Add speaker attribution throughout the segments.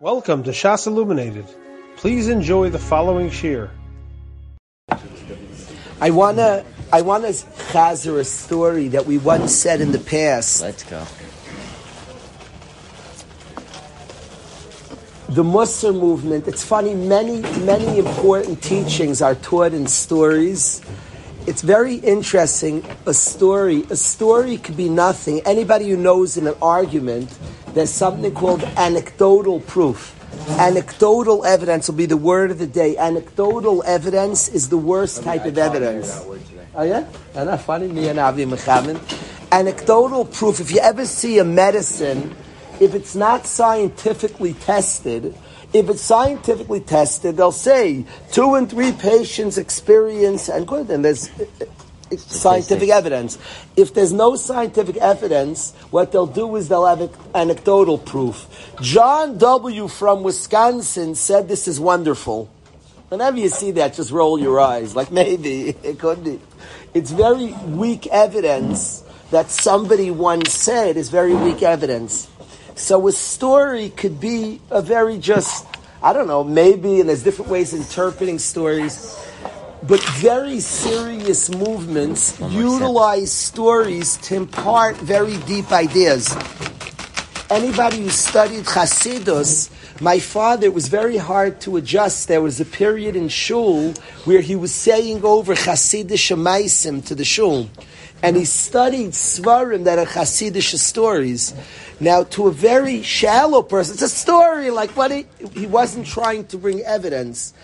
Speaker 1: Welcome to Shas Illuminated. Please enjoy the following shiur.
Speaker 2: I wanna, I wanna chazer a story that we once said in the past.
Speaker 3: Let's go.
Speaker 2: The Musar movement. It's funny. Many, many important teachings are taught in stories. It's very interesting. A story, a story could be nothing. Anybody who knows in an argument, there's something called anecdotal proof. Anecdotal evidence will be the word of the day. Anecdotal evidence is the worst type of evidence. Oh yeah, Isn't funny. Me and Avi Mechamin. Anecdotal proof. If you ever see a medicine, if it's not scientifically tested, if it's scientifically tested, they'll say two and three patients experience and good, and there's uh, uh, scientific evidence. If there's no scientific evidence, what they'll do is they'll have anecdotal proof. John W. from Wisconsin said this is wonderful. Whenever you see that, just roll your eyes, like maybe it could be. It's very weak evidence that somebody once said is very weak evidence. So a story could be a very just, I don't know, maybe, and there's different ways of interpreting stories but very serious movements utilize stories to impart very deep ideas. Anybody who studied Hasidus, my father, it was very hard to adjust. There was a period in shul where he was saying over Hasidish Maisim to the shul. And he studied Svarim that are Hasidish stories. Now, to a very shallow person, it's a story, like what he, he wasn't trying to bring evidence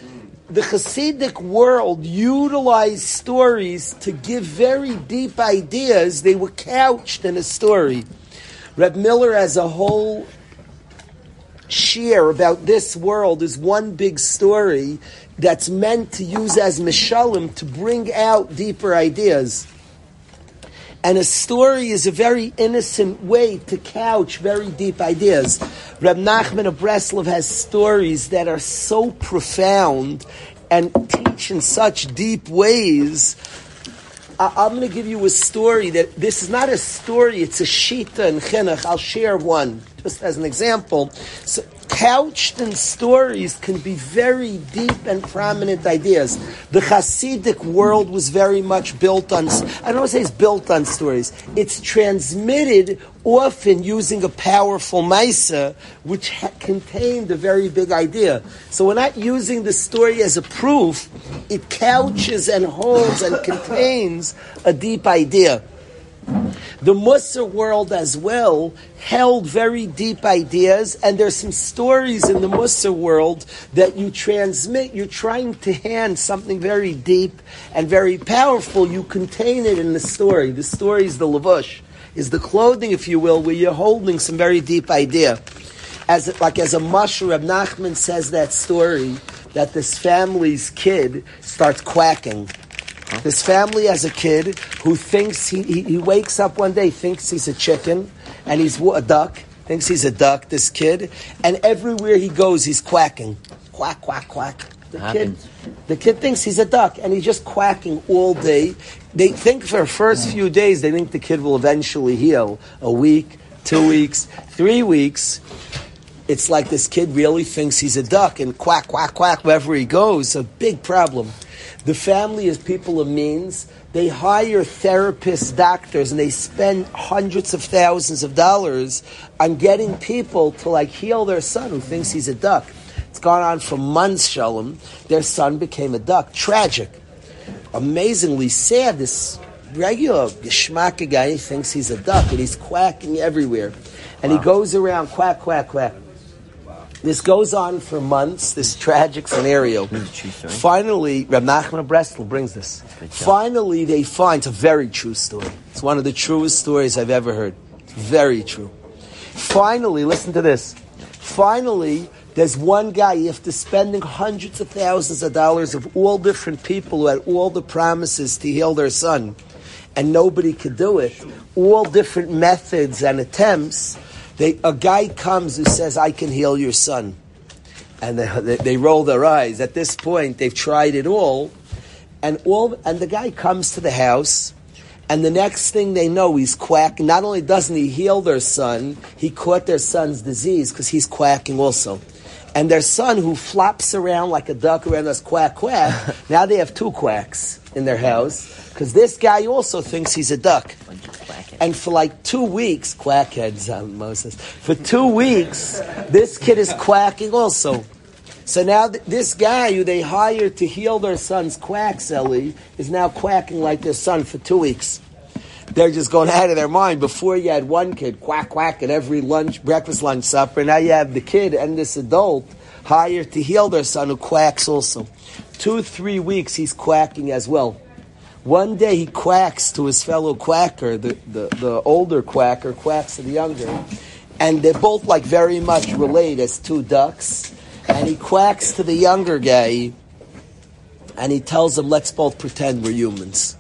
Speaker 2: the Hasidic world utilized stories to give very deep ideas. They were couched in a story. Reb Miller has a whole share about this world is one big story that's meant to use as mishalim to bring out deeper ideas. And a story is a very innocent way to couch very deep ideas. Reb Nachman of Breslov has stories that are so profound and teach in such deep ways. I, am going to give you a story that this is not a story; it's a shita and chinuch. I'll share one just as an example. So, couched in stories can be very deep and prominent ideas. The Hasidic world was very much built on, I don't want to say it's built on stories, it's transmitted often using a powerful Maisa, which ha- contained a very big idea. So we're not using the story as a proof, it couches and holds and contains a deep idea. The Musar world as well held very deep ideas, and there's some stories in the Musar world that you transmit. You're trying to hand something very deep and very powerful. You contain it in the story. The story is the lavush, is the clothing, if you will, where you're holding some very deep idea. As like as a mushroom, Reb Nachman says that story that this family's kid starts quacking this family has a kid who thinks he, he, he, wakes up one day, thinks he's a chicken, and he's a duck, thinks he's a duck, this kid, and everywhere he goes, he's quacking. Quack, quack, quack. The kid, the kid thinks he's a duck, and he's just quacking all day. They think for the first few days, they think the kid will eventually heal. A week, two weeks, three weeks. It's like this kid really thinks he's a duck, and quack, quack, quack, wherever he goes. A big problem. The family is people of means. They hire therapists, doctors, and they spend hundreds of thousands of dollars on getting people to like heal their son who thinks he's a duck. It's gone on for months, Shalom. Their son became a duck. Tragic. Amazingly sad. This regular geschmacka guy thinks he's a duck and he's quacking everywhere. And wow. he goes around quack, quack, quack. This goes on for months, this tragic scenario. Finally, Reb Nachman of Breslov brings this. Finally, they find, it's a very true story. It's one of the truest stories I've ever heard. It's very true. Finally, listen to this. Finally, there's one guy, after spending hundreds of thousands of dollars of all different people who had all the promises to heal their son, and nobody could do it, all different methods and attempts, they, a guy comes who says, I can heal your son. And they, they, roll their eyes. At this point, they've tried it all. And, all. and the guy comes to the house, and the next thing they know, he's quacking. Not only doesn't he heal their son, he caught their son's disease because he's quacking also. And their son who flops around like a duck around us quack quack. now they have two quacks in their house because this guy also thinks he's a duck. And for like two weeks, quackheads, um, Moses. For two weeks, this kid is quacking also. So now th- this guy who they hired to heal their son's quacks, Ellie, is now quacking like their son for two weeks. They're just going out of their mind. Before you had one kid quack quack at every lunch, breakfast, lunch, supper. Now you have the kid and this adult hired to heal their son who quacks also. Two, three weeks he's quacking as well. One day he quacks to his fellow quacker, the, the, the older quacker quacks to the younger, and they're both like very much related as two ducks. And he quacks to the younger guy, and he tells him, "Let's both pretend we're humans."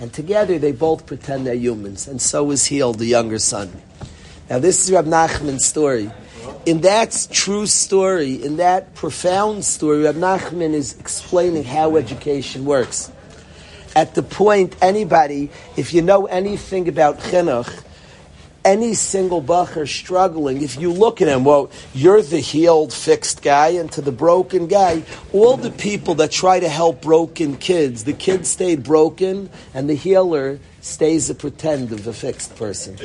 Speaker 2: And together they both pretend they're humans, and so is healed the younger son. Now this is Rab Nachman's story. In that true story, in that profound story, Rab Nachman is explaining how education works at the point anybody, if you know anything about chinuch, any single bacher struggling, if you look at him, well, you're the healed, fixed guy, and to the broken guy, all the people that try to help broken kids, the kid stayed broken, and the healer stays a pretend of a fixed person.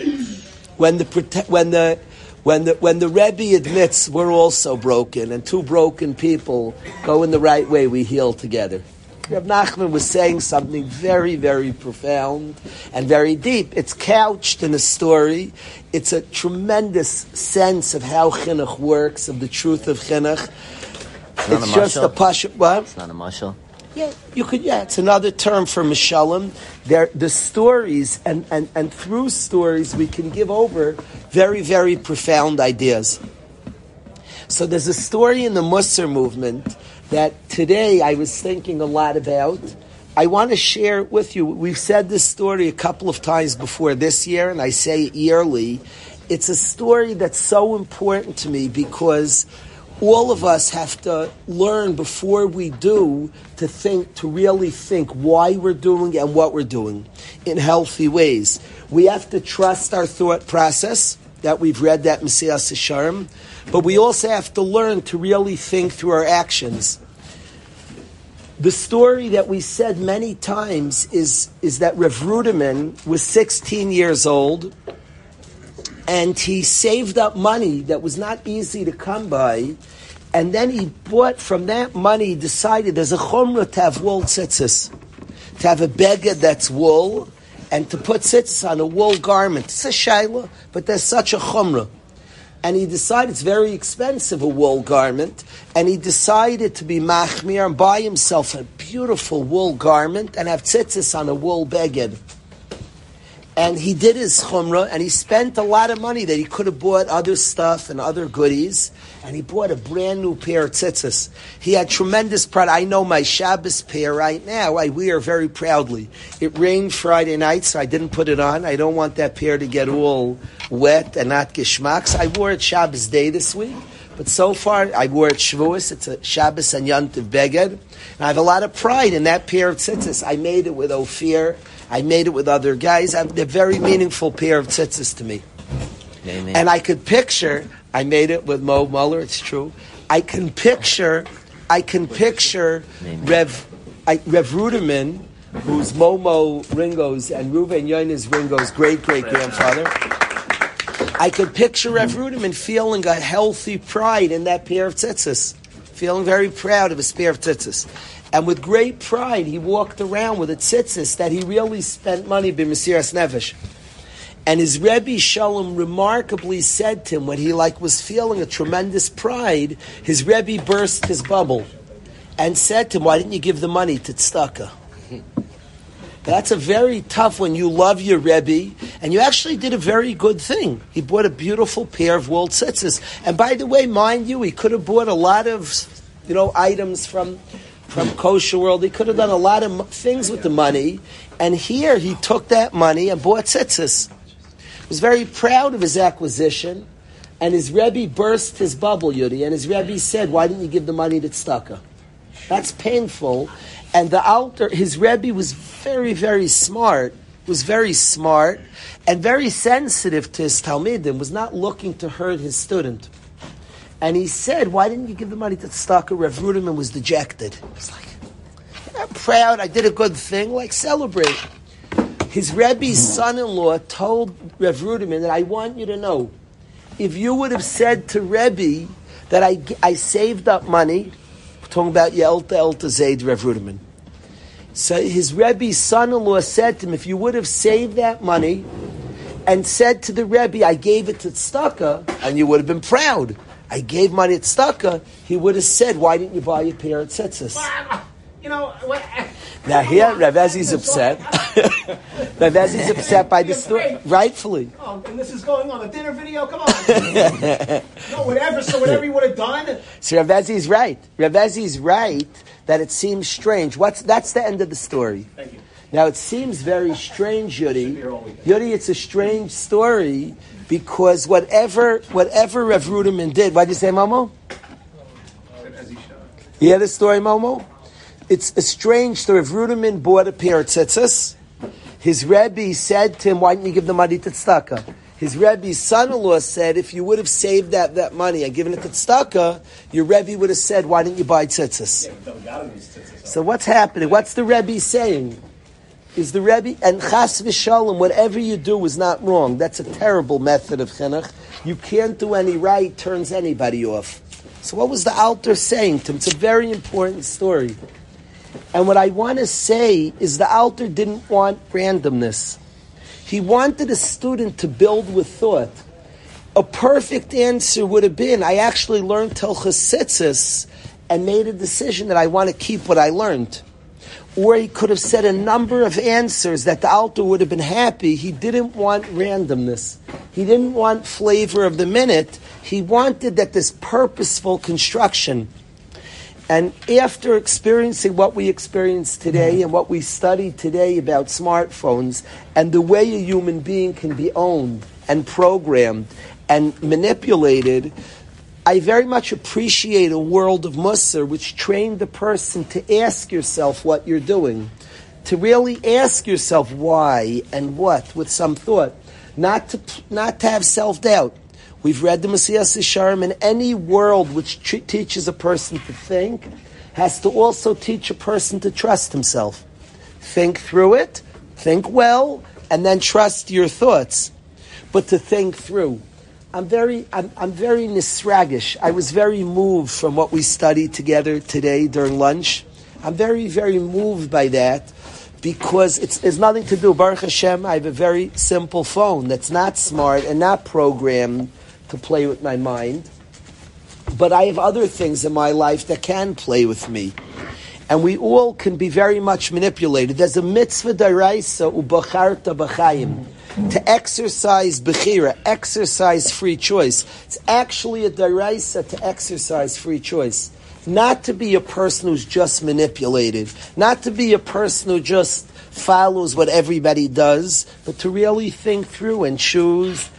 Speaker 2: When the when the when the when the Rebbe admits we're also broken, and two broken people go in the right way, we heal together. Reb Nachman was saying something very, very profound and very deep. It's couched in a story. It's a tremendous sense of how chinuch works, of the truth of chinuch.
Speaker 3: It's,
Speaker 2: it's just a pasha. What?
Speaker 3: It's not a mashal.
Speaker 2: Yeah, you could. Yeah, it's another term for mishalim. There, the stories, and, and and through stories, we can give over very, very profound ideas. So there's a story in the Musar movement that today I was thinking a lot about. I want to share it with you. We've said this story a couple of times before this year, and I say it yearly. It's a story that's so important to me because all of us have to learn before we do to think, to really think why we're doing and what we're doing in healthy ways. We have to trust our thought process that we've read that Mesillas Yesharim, but we also have to learn to really think through our actions. The story that we said many times is, is that Rev Ruderman was 16 years old and he saved up money that was not easy to come by. And then he bought from that money, decided there's a chumrah to have wool tzitzis, to have a beggar that's wool, and to put tzitzis on a wool garment. It's a shaila, but there's such a chumrah and he decided it's very expensive a wool garment, and he decided to be machmir and buy himself a beautiful wool garment and have tzitzis on a wool beged. And he did his chumrah, and he spent a lot of money that he could have bought other stuff and other goodies, and he bought a brand new pair of tzitzis. He had tremendous pride. I know my Shabbos pair right now, I wear very proudly. It rained Friday night, so I didn't put it on. I don't want that pair to get all wet and not geschmacks. I wore it Shabbos day this week. But so far, I wore it Shavuos. It's a Shabbos and Yontiv Beged. And I have a lot of pride in that pair of tzitzis. I made it with Ophir. I made it with other guys. I'm, they're a very meaningful pair of tzitzis to me.
Speaker 3: Amen.
Speaker 2: And I could picture, I made it with Mo Muller, it's true. I can picture, I can picture Rev, I, Rev Ruderman, who's Momo Ringo's and Ruben Yonis Ringo's great great grandfather. I could picture Rev Ruderman feeling a healthy pride in that pair of tzitzis, feeling very proud of his pair of tzitzis. And with great pride, he walked around with a tzitzis that he really spent money b'mesiras nefesh. And his Rebbe Shalom remarkably said to him when he like was feeling a tremendous pride, his Rebbe burst his bubble and said to him, "Why didn't you give the money to tzedakah?" That's a very tough when you love your Rebbe, and you actually did a very good thing. He bought a beautiful pair of wool tzitzis. And by the way, mind you, he could have bought a lot of, you know, items from from kosher world. He could have done a lot of things with the money. And here he took that money and bought tzitzis. Was very proud of his acquisition. And his Rebbe burst his bubble, Yudi. And his Rebbe said, why didn't you give the money to tzedakah? That's painful. And the altar, his Rebbe was very, very smart, was very smart, and very sensitive to his Talmidim, was not looking to hurt his student. And he said, why didn't you give the money to Tzedakah? Rev Ruderman was dejected. He was like, I'm proud, I did a good thing, like celebrate. His Rebbe's son-in-law told Rev Ruderman that I want you to know, if you would have said to Rebbe that I, I saved up money, talking about Yelta Elta Zayd Rev Ruderman. So his Rebbe's son-in-law said to him, if you would have saved that money and said to the Rebbe, I gave it to Tzedakah, and you would have been proud. I gave money to Tzedakah, he would have said, why didn't you buy a pair of tzitzis?
Speaker 4: You know, what,
Speaker 2: Now here, Rav Ezi's upset. Rav Ezi's upset by the story, rightfully.
Speaker 4: oh, and this is going on a dinner video. Come on. no, whatever. So whatever you would have done.
Speaker 2: So Rav Ezi's right. Rav Ezi's right that it seems strange. What's that's the end of the story.
Speaker 4: Thank you.
Speaker 2: Now it seems very strange, Yuri. Yuri, it's a strange story because whatever whatever Rav Ruderman did, what did you say, Momo? You hear the story, Momo? It's a strange story. Rav Ruderman bought a pair of tzitzis. His Rebbe said to him, why didn't you give the money to tzedakah? His Rebbe's son-in-law said, if you would have saved that, that money and given it to tzedakah, your Rebbe would have said, why didn't you buy tzitzis? So what's happening? What's the Rebbe saying? Is the Rebbe and Chas v'Shalom? Whatever you do is not wrong. That's a terrible method of chinuch. You can't do any right; turns anybody off. So what was the Alter saying to him? It's a very important story. And what I want to say is the Alter didn't want randomness. He wanted a student to build with thought. A perfect answer would have been, I actually learned Telchas Tzitzis and made a decision that I want to keep what I learned. Or he could have said a number of answers that the Alter would have been happy. He didn't want randomness. He didn't want flavor of the minute. He wanted that this purposeful construction. And after experiencing what we experience today mm-hmm. and what we study today about smartphones and the way a human being can be owned and programmed and manipulated, I very much appreciate a world of Musar which trained the person to ask yourself what you're doing, to really ask yourself why and what with some thought, not to not to have self doubt. We've read the Mesillas Yesharim, and any world which t- teaches a person to think has to also teach a person to trust himself. Think through it, think well, and then trust your thoughts. But to think through. I'm very, I'm, I'm very nisragish. I was very moved from what we studied together today during lunch. I'm very, very moved by that because it's, it's nothing to do. Baruch Hashem, I have a very simple phone that's not smart and not programmed to play with my mind. But I have other things in my life that can play with me. And we all can be very much manipulated. There's a mitzvah daraisa ubacharta b'chayim. To exercise bechira, exercise free choice. It's actually a daraisa to exercise free choice. Not to be a person who's just manipulated. Not to be a person who just follows what everybody does, but to really think through and choose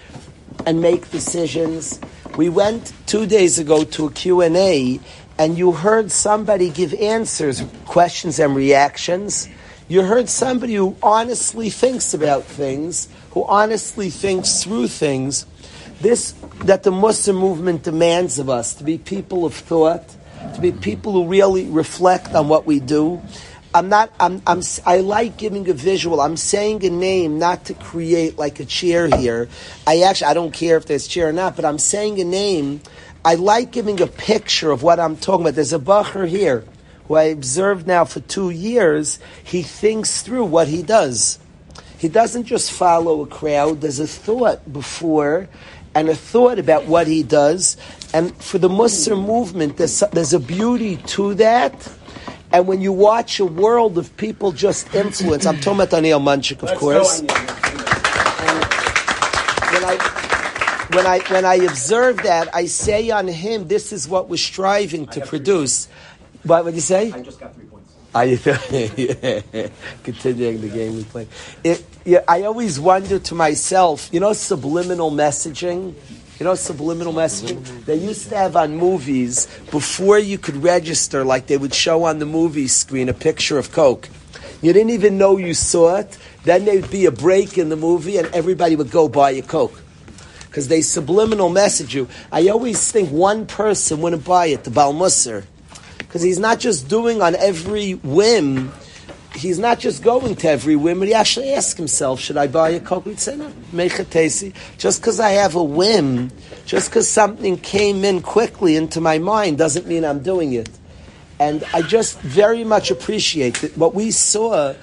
Speaker 2: and make decisions. We went two days ago to a Q&A and you heard somebody give answers, questions and reactions. You heard somebody who honestly thinks about things, who honestly thinks through things. This, that the Musar movement demands of us, to be people of thought, to be people who really reflect on what we do. I'm not. I'm, I'm. I like giving a visual. I'm saying a name not to create like a chair here. I actually. I don't care if there's chair or not, but I'm saying a name. I like giving a picture of what I'm talking about. There's a bacher here who I observed now for two years. He thinks through what he does. He doesn't just follow a crowd. There's a thought before and a thought about what he does. And for the Musar movement, there's, there's a beauty to that. And when you watch a world of people just influence, I'm talking about Daniel Manchik, of
Speaker 4: Let's
Speaker 2: course. when I when I when I observe that, I say on him, this is what we're striving to produce. What would you say?
Speaker 4: I just got three points.
Speaker 2: I, yeah. Continuing the game we play. It, yeah, I always wonder to myself, you know, subliminal messaging. You know, subliminal messaging. They used to have on movies before you could register, like they would show on the movie screen a picture of Coke. You didn't even know you saw it. Then there'd be a break in the movie, and everybody would go buy a Coke. because they subliminal message you. I always think one person wouldn't buy it, the Baal Musar, because he's not just doing on every whim. He's not just going to every whim, but he actually asks himself, should I buy a it tasty. Just because I have a whim, just because something came in quickly into my mind doesn't mean I'm doing it. And I just very much appreciate that what we saw.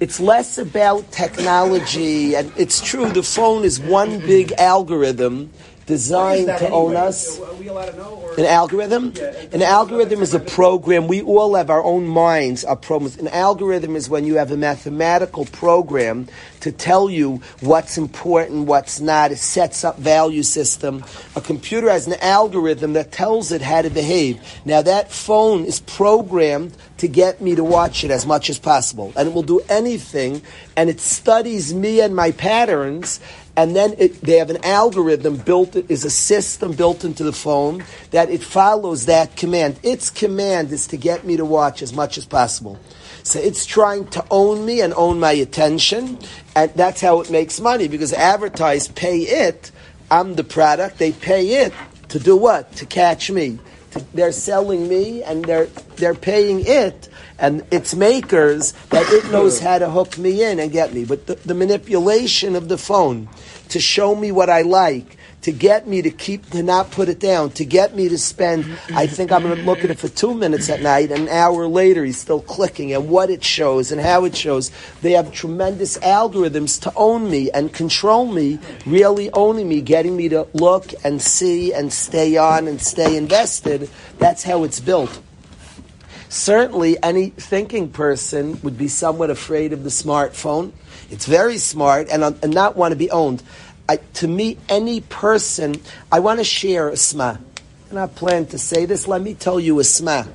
Speaker 2: It's less about technology, and it's true. The phone is one big algorithm designed to own us.
Speaker 4: Are we allowed to know?
Speaker 2: An algorithm? An algorithm is a program. We all have our own minds, our programs. An algorithm is when you have a mathematical program to tell you what's important, what's not. It sets up value system. A computer has an algorithm that tells it how to behave. Now that phone is programmed to get me to watch it as much as possible. And it will do anything, and it studies me and my patterns, and then it, they have an algorithm built, is a system built into the phone that it follows that command. Its command is to get me to watch as much as possible. So it's trying to own me and own my attention, and that's how it makes money because advertise pay it. I'm the product. They pay it to do what? To catch me. To, they're selling me, and they're they're paying it and its makers that it knows how to hook me in and get me. But the, the manipulation of the phone to show me what I like, to get me to keep to not put it down, to get me to spend. I think I'm going to look at it for two minutes at night. An hour later, he's still clicking and what it shows and how it shows. They have tremendous algorithms to own me and control me, really owning me, getting me to look and see and stay on and stay invested. That's how it's built. Certainly, any thinking person would be somewhat afraid of the smartphone. It's very smart and, uh, and not want to be owned. I, to me, any person, I want to share a sma. And not planning to say this. Let me tell you a sma.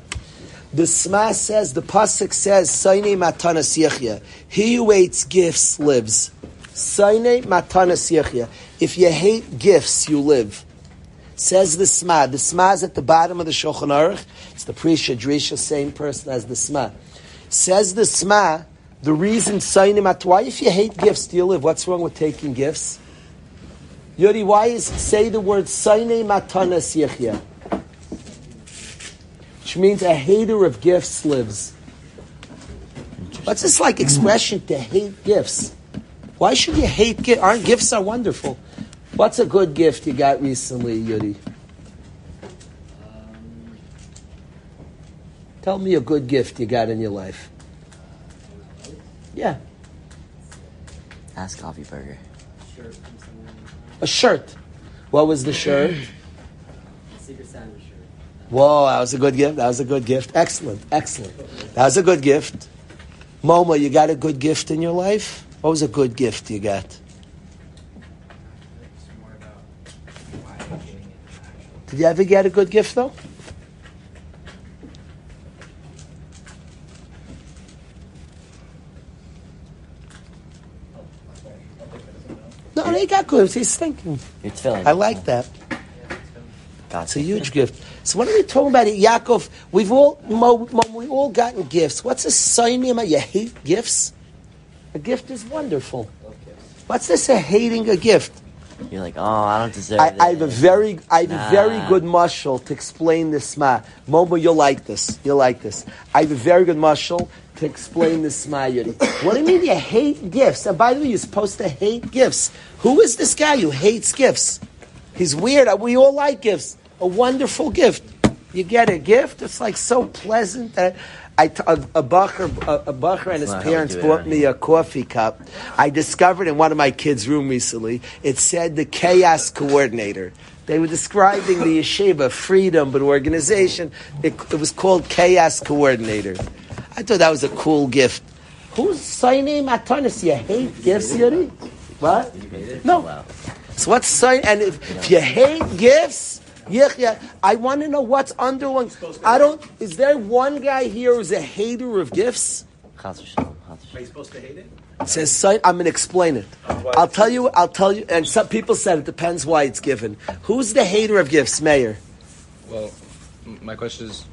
Speaker 2: The sma says, the pasuk says, "Saine matanas yichya." He who hates gifts lives. Saine matanas yichya. If you hate gifts, you live. Says the sma. The sma is at the bottom of the Shulchan Aruch. It's the Prisha Drisha, same person as the sma. Says the sma. The reason Saine mat. Why, if you hate gifts, do you live? What's wrong with taking gifts? Yodi, why is say the word Saine matanas yichya? Which means a hater of gifts lives. What's this like expression to hate gifts? Why should you hate gifts? Aren't gifts are wonderful? What's a good gift you got recently, Yudi? Tell me a good gift you got in your life. Yeah,
Speaker 3: Ask Coffee Burger.
Speaker 2: a shirt. What was the shirt?
Speaker 5: Secret Santa shirt.
Speaker 2: Whoa, that was a good gift. That was a good gift. Excellent, excellent. That was a good gift. Momo, you got a good gift in your life? What was a good gift you got?
Speaker 5: It's more about why I'm getting it. Actually.
Speaker 2: Did you ever get a good gift though? No, he got good. He's thinking.
Speaker 3: You're feeling.
Speaker 2: I like that.
Speaker 3: Gotcha.
Speaker 2: It's a huge gift. So what are we talking about? Yaakov, we've all Mo, Mo, we all gotten gifts. What's a sign You hate gifts? A gift is wonderful. What's this? A hating a gift?
Speaker 3: You're like, oh, I don't deserve
Speaker 2: I,
Speaker 3: it.
Speaker 2: I have a very, I have a very good mushal to explain this ma. Momo, you'll like this. You'll like this. I have a very good mushal to explain this ma. Yuri. What do you mean you hate gifts? And by the way, you're supposed to hate gifts. Who is this guy who hates gifts? He's weird. Uh, we all like gifts. A wonderful gift. You get a gift. It's like so pleasant that. I t- a, a bacher, a, a bacher and his
Speaker 3: not how we
Speaker 2: parents bought me a coffee cup. I discovered in one of my kids' room recently, it said the chaos coordinator. They were describing the yeshiva, freedom, but organization. It, it was called chaos coordinator. I thought that was a cool gift. Who's signing Matanis? You hate gifts, Yuri? What? No. So what's sign? And if, if you hate gifts, Yichya, I want to know what's underlying. I don't. Is there one guy here who's a hater of gifts?
Speaker 3: Chas v'shalom, chas
Speaker 4: Are you supposed to hate it?
Speaker 2: It says. I'm going to explain it. Uh, I'll tell you. I'll tell you. And some people said it depends why it's given. Who's the hater of gifts, Mayor?
Speaker 6: Well, my question is,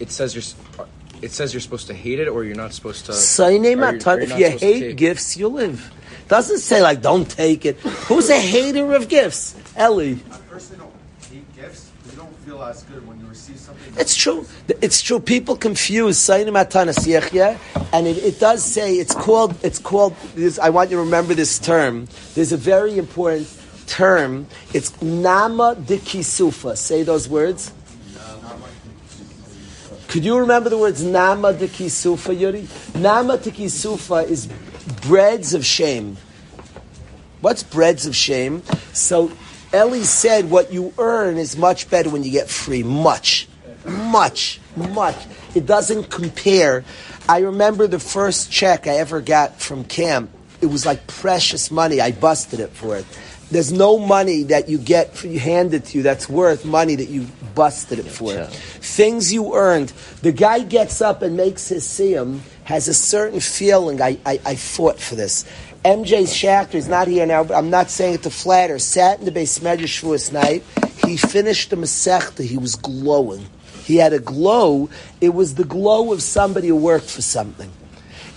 Speaker 6: it says you're. it says you're supposed to hate it or you're not supposed to.
Speaker 2: Saine
Speaker 6: or you're- or
Speaker 2: matan.
Speaker 6: you're
Speaker 2: If you hate gifts, you live. Doesn't say like don't take it. Who's a hater of gifts? Ellie.
Speaker 7: I personally don't hate gifts. You don't feel as good when you receive something.
Speaker 2: It's true. It's true. People confuse Asiyachya, and it, it does say it's called. It's called. This, I want you to remember this term. There's a very important term. It's Nama de Kisufa. Say those words. Could you remember the words Nama de Kisufa, Yuri? Nama de Kisufa is breads of shame. What's breads of shame? So Eli said what you earn is much better when you get free. Much. Much. Much. It doesn't compare. I remember the first check I ever got from camp. It was like precious money. I busted it for it. There's no money that you get for you handed to you that's worth money that you busted it for. Things you earned. The guy gets up and makes his siyum, has a certain feeling. I, I, I fought for this. MJ Schachter is not here now, but I'm not saying it to flatter. Sat in the beis medrash Shavuos night. He finished the Masechta. He was glowing. He had a glow. It was the glow of somebody who worked for something.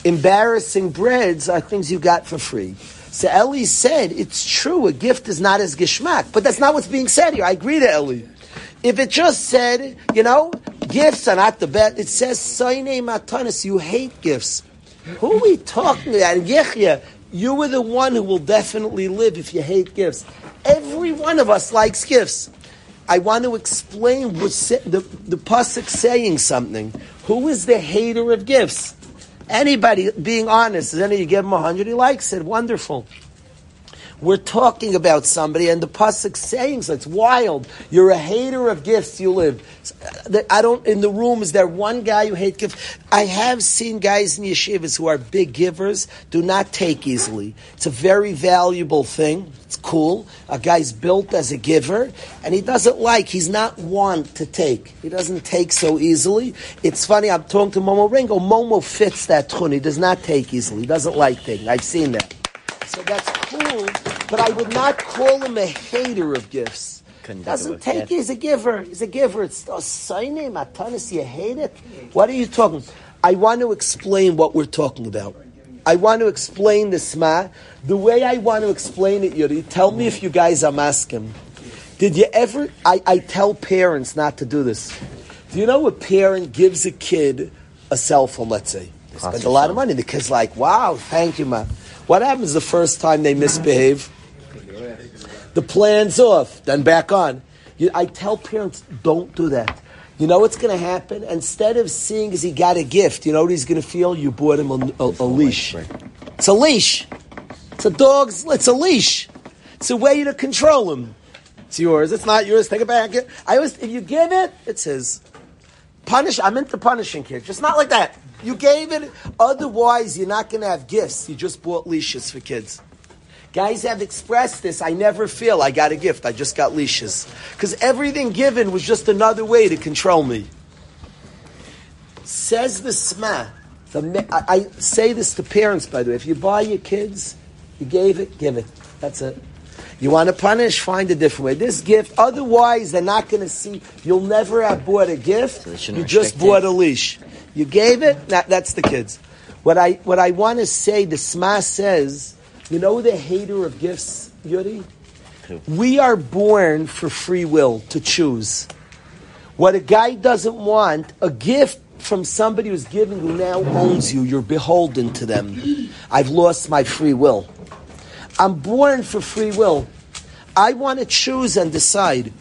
Speaker 2: Embarrassing breads are things you got for free. So Eli said, it's true, a gift is not as gishmak, but that's not what's being said here. I agree to Eli. If it just said, you know, gifts are not the best, it says, Soine matanis, you hate gifts. Who are we talking about? You were the one who will definitely live if you hate gifts. Every one of us likes gifts. I want to explain what's sa- the, the pasuk saying something. Who is the hater of gifts? Anybody being honest, does any you give him a hundred? He likes it. Wonderful. We're talking about somebody, and the pasuk saying so. It's wild. You're a hater of gifts. You live. I don't. In the room, is there one guy who hates gifts? I have seen guys in yeshivas who are big givers. Do not take easily. It's a very valuable thing. It's cool. A guy's built as a giver, and he doesn't like. He's not one to take. He doesn't take so easily. It's funny. I'm talking to Momo Ringo. Momo fits that tune. He does not take easily. He doesn't like taking. I've seen that. So that's cool, but I would not call him a hater of gifts.
Speaker 3: Couldn't
Speaker 2: Doesn't take.
Speaker 3: gift.
Speaker 2: He's a giver. He's a giver. It's a sign matanis. You hate it. What are you talking? I want to explain what we're talking about. I want to explain the sma. The way I want to explain it, Yuri. Tell me if you guys are masking. Did you ever? I, I tell parents not to do this. Do you know a parent gives a kid a cell phone? Let's say they spend a lot of money. The kid's like, "Wow, thank you, ma." What happens the first time they misbehave? The plan's off, then back on. You, I tell parents, don't do that. You know what's going to happen? Instead of seeing as he got a gift, you know what he's going to feel? You bought him a, a, a leash. It's a leash. It's a dog's. It's a leash. It's a way to control him. It's yours. It's not yours. Take it back. I always, if you give it, it's his. Punish. I'm into punishing kids. Just not like that. You gave it. Otherwise, you're not going to have gifts. You just bought leashes for kids. Guys have expressed this. I never feel I got a gift. I just got leashes. Because everything given was just another way to control me. Says the Sma. The, I, I say this to parents, by the way. If you buy your kids, you gave it, give it. That's it. You want to punish? Find a different way. This gift, otherwise, they're not going to see. You'll never have bought a gift.
Speaker 3: So
Speaker 2: you just bought
Speaker 3: it?
Speaker 2: a leash. You gave it. That, that's the kids. What I what I want to say, the Sma says, you know the hater of gifts, Yuri. We are born for free will to choose. What a guy doesn't want, a gift from somebody who's giving who now owns you, you're beholden to them. I've lost my free will. I'm born for free will. I want to choose and decide.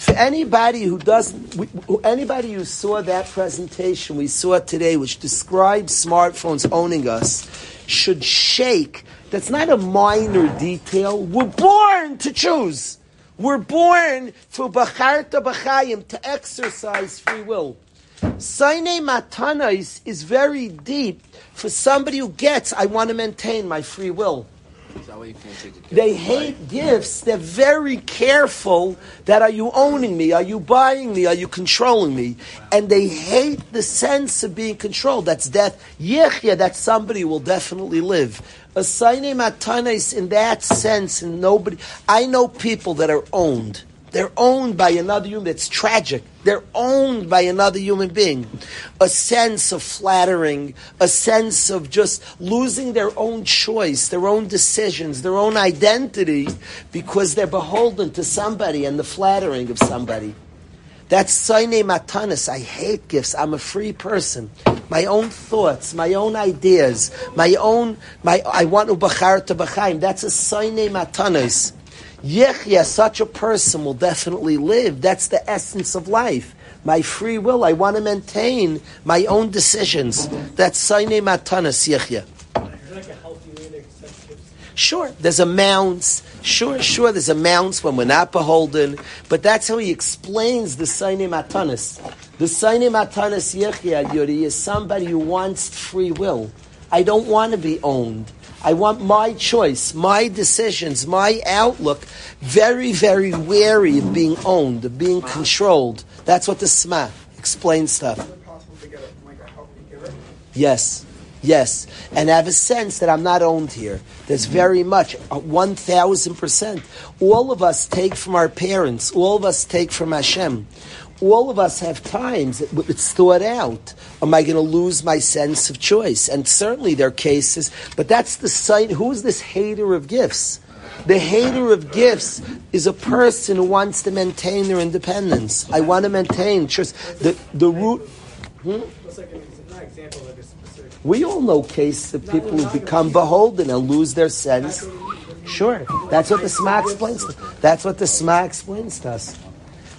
Speaker 2: For anybody who doesn't, anybody who saw that presentation we saw today, which describes smartphones owning us, should shake. That's not a minor detail. We're born to choose. We're born for bacharta b'chayim to exercise free will. Saine matanais is very deep for somebody who gets. I want to maintain my free will.
Speaker 6: Is that why you can't take a gift?
Speaker 2: They hate gifts. They're very careful that are you owning me? Are you buying me? Are you controlling me? And they hate the sense of being controlled. That's death. Yechia, that somebody will definitely live. Asaine matanes in that sense, and nobody. I know people that are owned. They're owned by another human. It's tragic. They're owned by another human being. A sense of flattering, a sense of just losing their own choice, their own decisions, their own identity because they're beholden to somebody and the flattering of somebody. That's Saine Matanis. I hate gifts. I'm a free person. My own thoughts, my own ideas, my own, my, I want to bachar to b'chaim. That's a Saine Matanis. Yechya, such a person will definitely live. That's the essence of life. My free will. I want to maintain my own decisions. That's Saine Matanas Yechya. Sure, there's amounts. Sure, sure, there's amounts when we're not beholden. But that's how he explains the Saine Matanas. The Saine Matanas Yechya Yuri is somebody who wants free will. I don't want to be owned. I want my choice, my decisions, my outlook. Very, very wary of being owned, of being controlled. That's what the Sma explains stuff. Yes. Yes, and I have a sense that I'm not owned here. There's very much, uh, 1,000%. All of us take from our parents, all of us take from Hashem all of us have times it's thought out. Am I going to lose my sense of choice? And certainly there are cases, but that's the sign. Who is this hater of gifts? The hater of gifts is a person who wants to maintain their independence. I want to maintain just the the root. Hmm? We all know cases of people who become beholden and lose their sense. Sure, that's what the Sma explains. That's what the Sma explains to us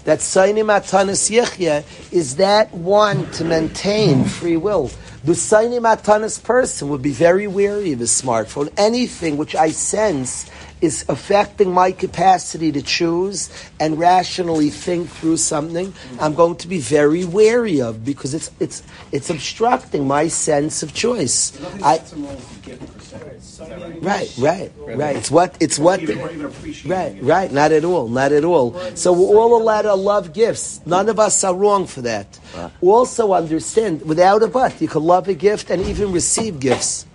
Speaker 2: that Sainim Atanas Yechya is that one to maintain free will. The Sainim Atanas person would be very wary of his smartphone. Anything which I sense is affecting my capacity to choose and rationally think through something, I'm going to be very wary of because it's it's it's obstructing my sense of choice. I, right, right, right. It's what it's what. right, right. Not at all. Not at all. So we're all allowed to love gifts. None of us are wrong for that. Also understand, without a but, you can love a gift and even receive gifts.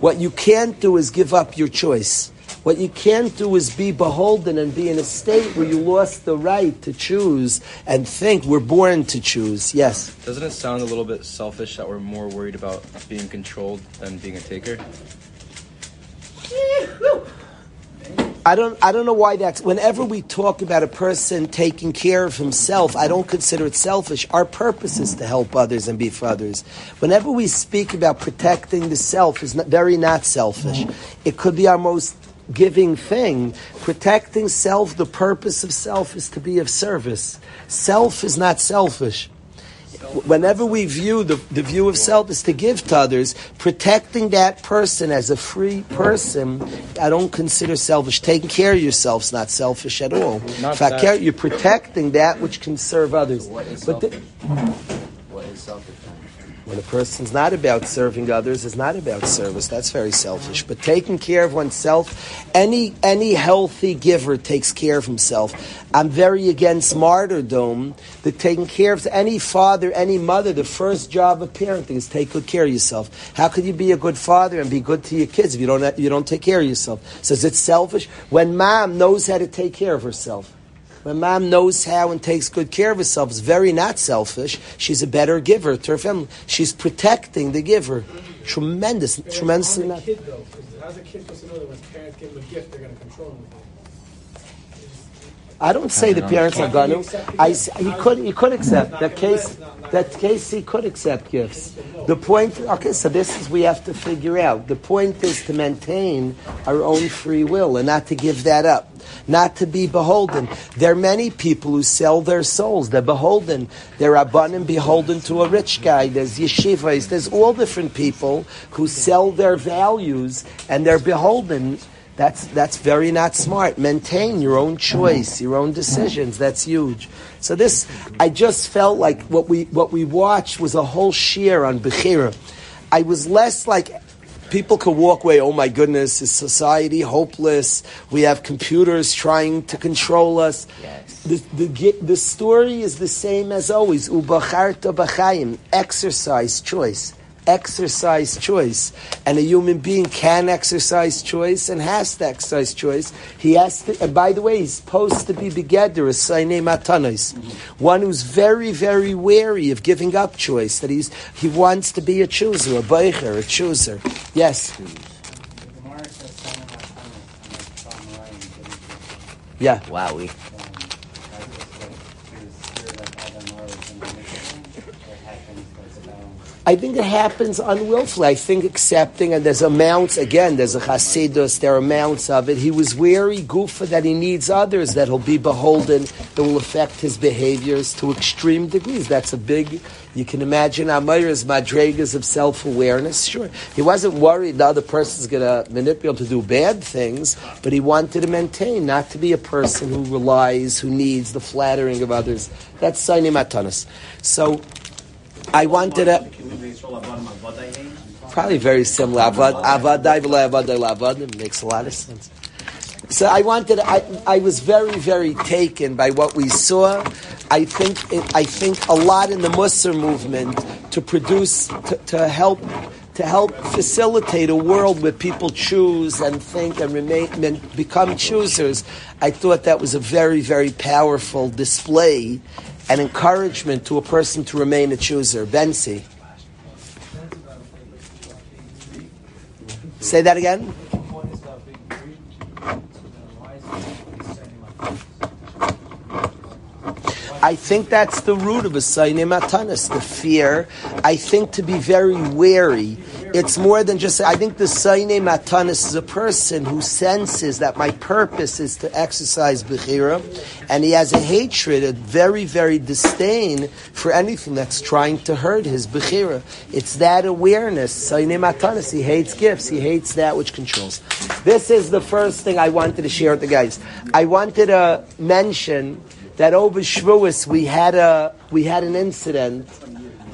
Speaker 2: What you can't do is give up your choice. What you can't do is be beholden and be in a state where you lost the right to choose and think we're born to choose. Yes.
Speaker 6: Doesn't it sound a little bit selfish that we're more worried about being controlled than being a taker?
Speaker 2: I don't, I don't know why that's. Whenever we talk about a person taking care of himself, I don't consider it selfish. Our purpose is to help others and be for others. Whenever we speak about protecting the self, is very not selfish. It could be our most giving thing. Protecting self, the purpose of self is to be of service. Self is not selfish. Whenever we view the, the view of self is to give to others, protecting that person as a free person, I don't consider selfish. Taking care of yourself is not selfish at all.
Speaker 6: Not
Speaker 2: In fact,
Speaker 6: that-
Speaker 2: you're protecting that which can serve others. But the,
Speaker 3: What is selfish?
Speaker 2: When a person's not about serving others, is not about service. That's very selfish. But taking care of oneself, any any healthy giver takes care of himself. I'm very against martyrdom. That taking care of any father, any mother, the first job of parenting is take good care of yourself. How could you be a good father and be good to your kids if you don't you don't take care of yourself? So is it selfish when mom knows how to take care of herself? When mom knows how and takes good care of herself, it's very not selfish. She's a better giver to her family. She's protecting the giver. Tremendous, tremendously
Speaker 4: How's a kid though? 'Cause How's a kid supposed to know that when parents give him a gift, they're going to control him?
Speaker 2: I don't say the parents are going to. I, he could he could accept that case. That case he could accept gifts. The point. Okay, so this is we have to figure out. The point is to maintain our own free will and not to give that up. Not to be beholden. There are many people who sell their souls. They're beholden. They're abundant beholden to a rich guy. There's yeshivas. There's all different people who sell their values and they're beholden. That's that's very not smart. Maintain your own choice, your own decisions. That's huge. So this, I just felt like what we what we watched was a whole shear on Bechira. I was less like people could walk away. Oh my goodness, is society hopeless? We have computers trying to control us.
Speaker 3: Yes.
Speaker 2: The, the, the story is the same as always. Ubacharta b'chaim, exercise, choice. Exercise choice, and a human being can exercise choice and has to exercise choice. He has to, and by the way, he's supposed to be begeder, a saine matanos, one who's very, very wary of giving up choice. That he's he wants to be a chooser, a beicher, a chooser. Yes,
Speaker 8: Gemara says Sana Matanis, and like Tom Ryan didn't
Speaker 2: yeah.
Speaker 9: Wowie.
Speaker 2: I think it happens unwillfully. I think accepting, and there's amounts, again, there's a chasidus, there are amounts of it. He was wary, goofa, that he needs others, that he'll be beholden, that will affect his behaviors to extreme degrees. That's a big, you can imagine Amayra's madregas of self-awareness. Sure, he wasn't worried the other person's going to manipulate him to do bad things, but he wanted to maintain, not to be a person who relies, who needs the flattering of others. That's Saini Matanas. So, I wanted to... Probably very similar. Avad, avadai v'lo avadai la'avadim makes a lot of sense. So I wanted. I, I was very very taken by what we saw. I think it, I think a lot in the Musar movement to produce to, to help to help facilitate a world where people choose and think and remain become choosers. I thought that was a very very powerful display and encouragement to a person to remain a chooser. Bensi. Say that again. I think that's the root of a Saini Matanas, the fear. I think to be very wary. It's more than just, I think the Saini Matanas is a person who senses that my purpose is to exercise Bechira, and he has a hatred, a very, very disdain for anything that's trying to hurt his Bechira. It's that awareness, Saini Matanas. He hates gifts, he hates that which controls. This is the first thing I wanted to share with the guys. I wanted to mention that over Shavuos we had a we had an incident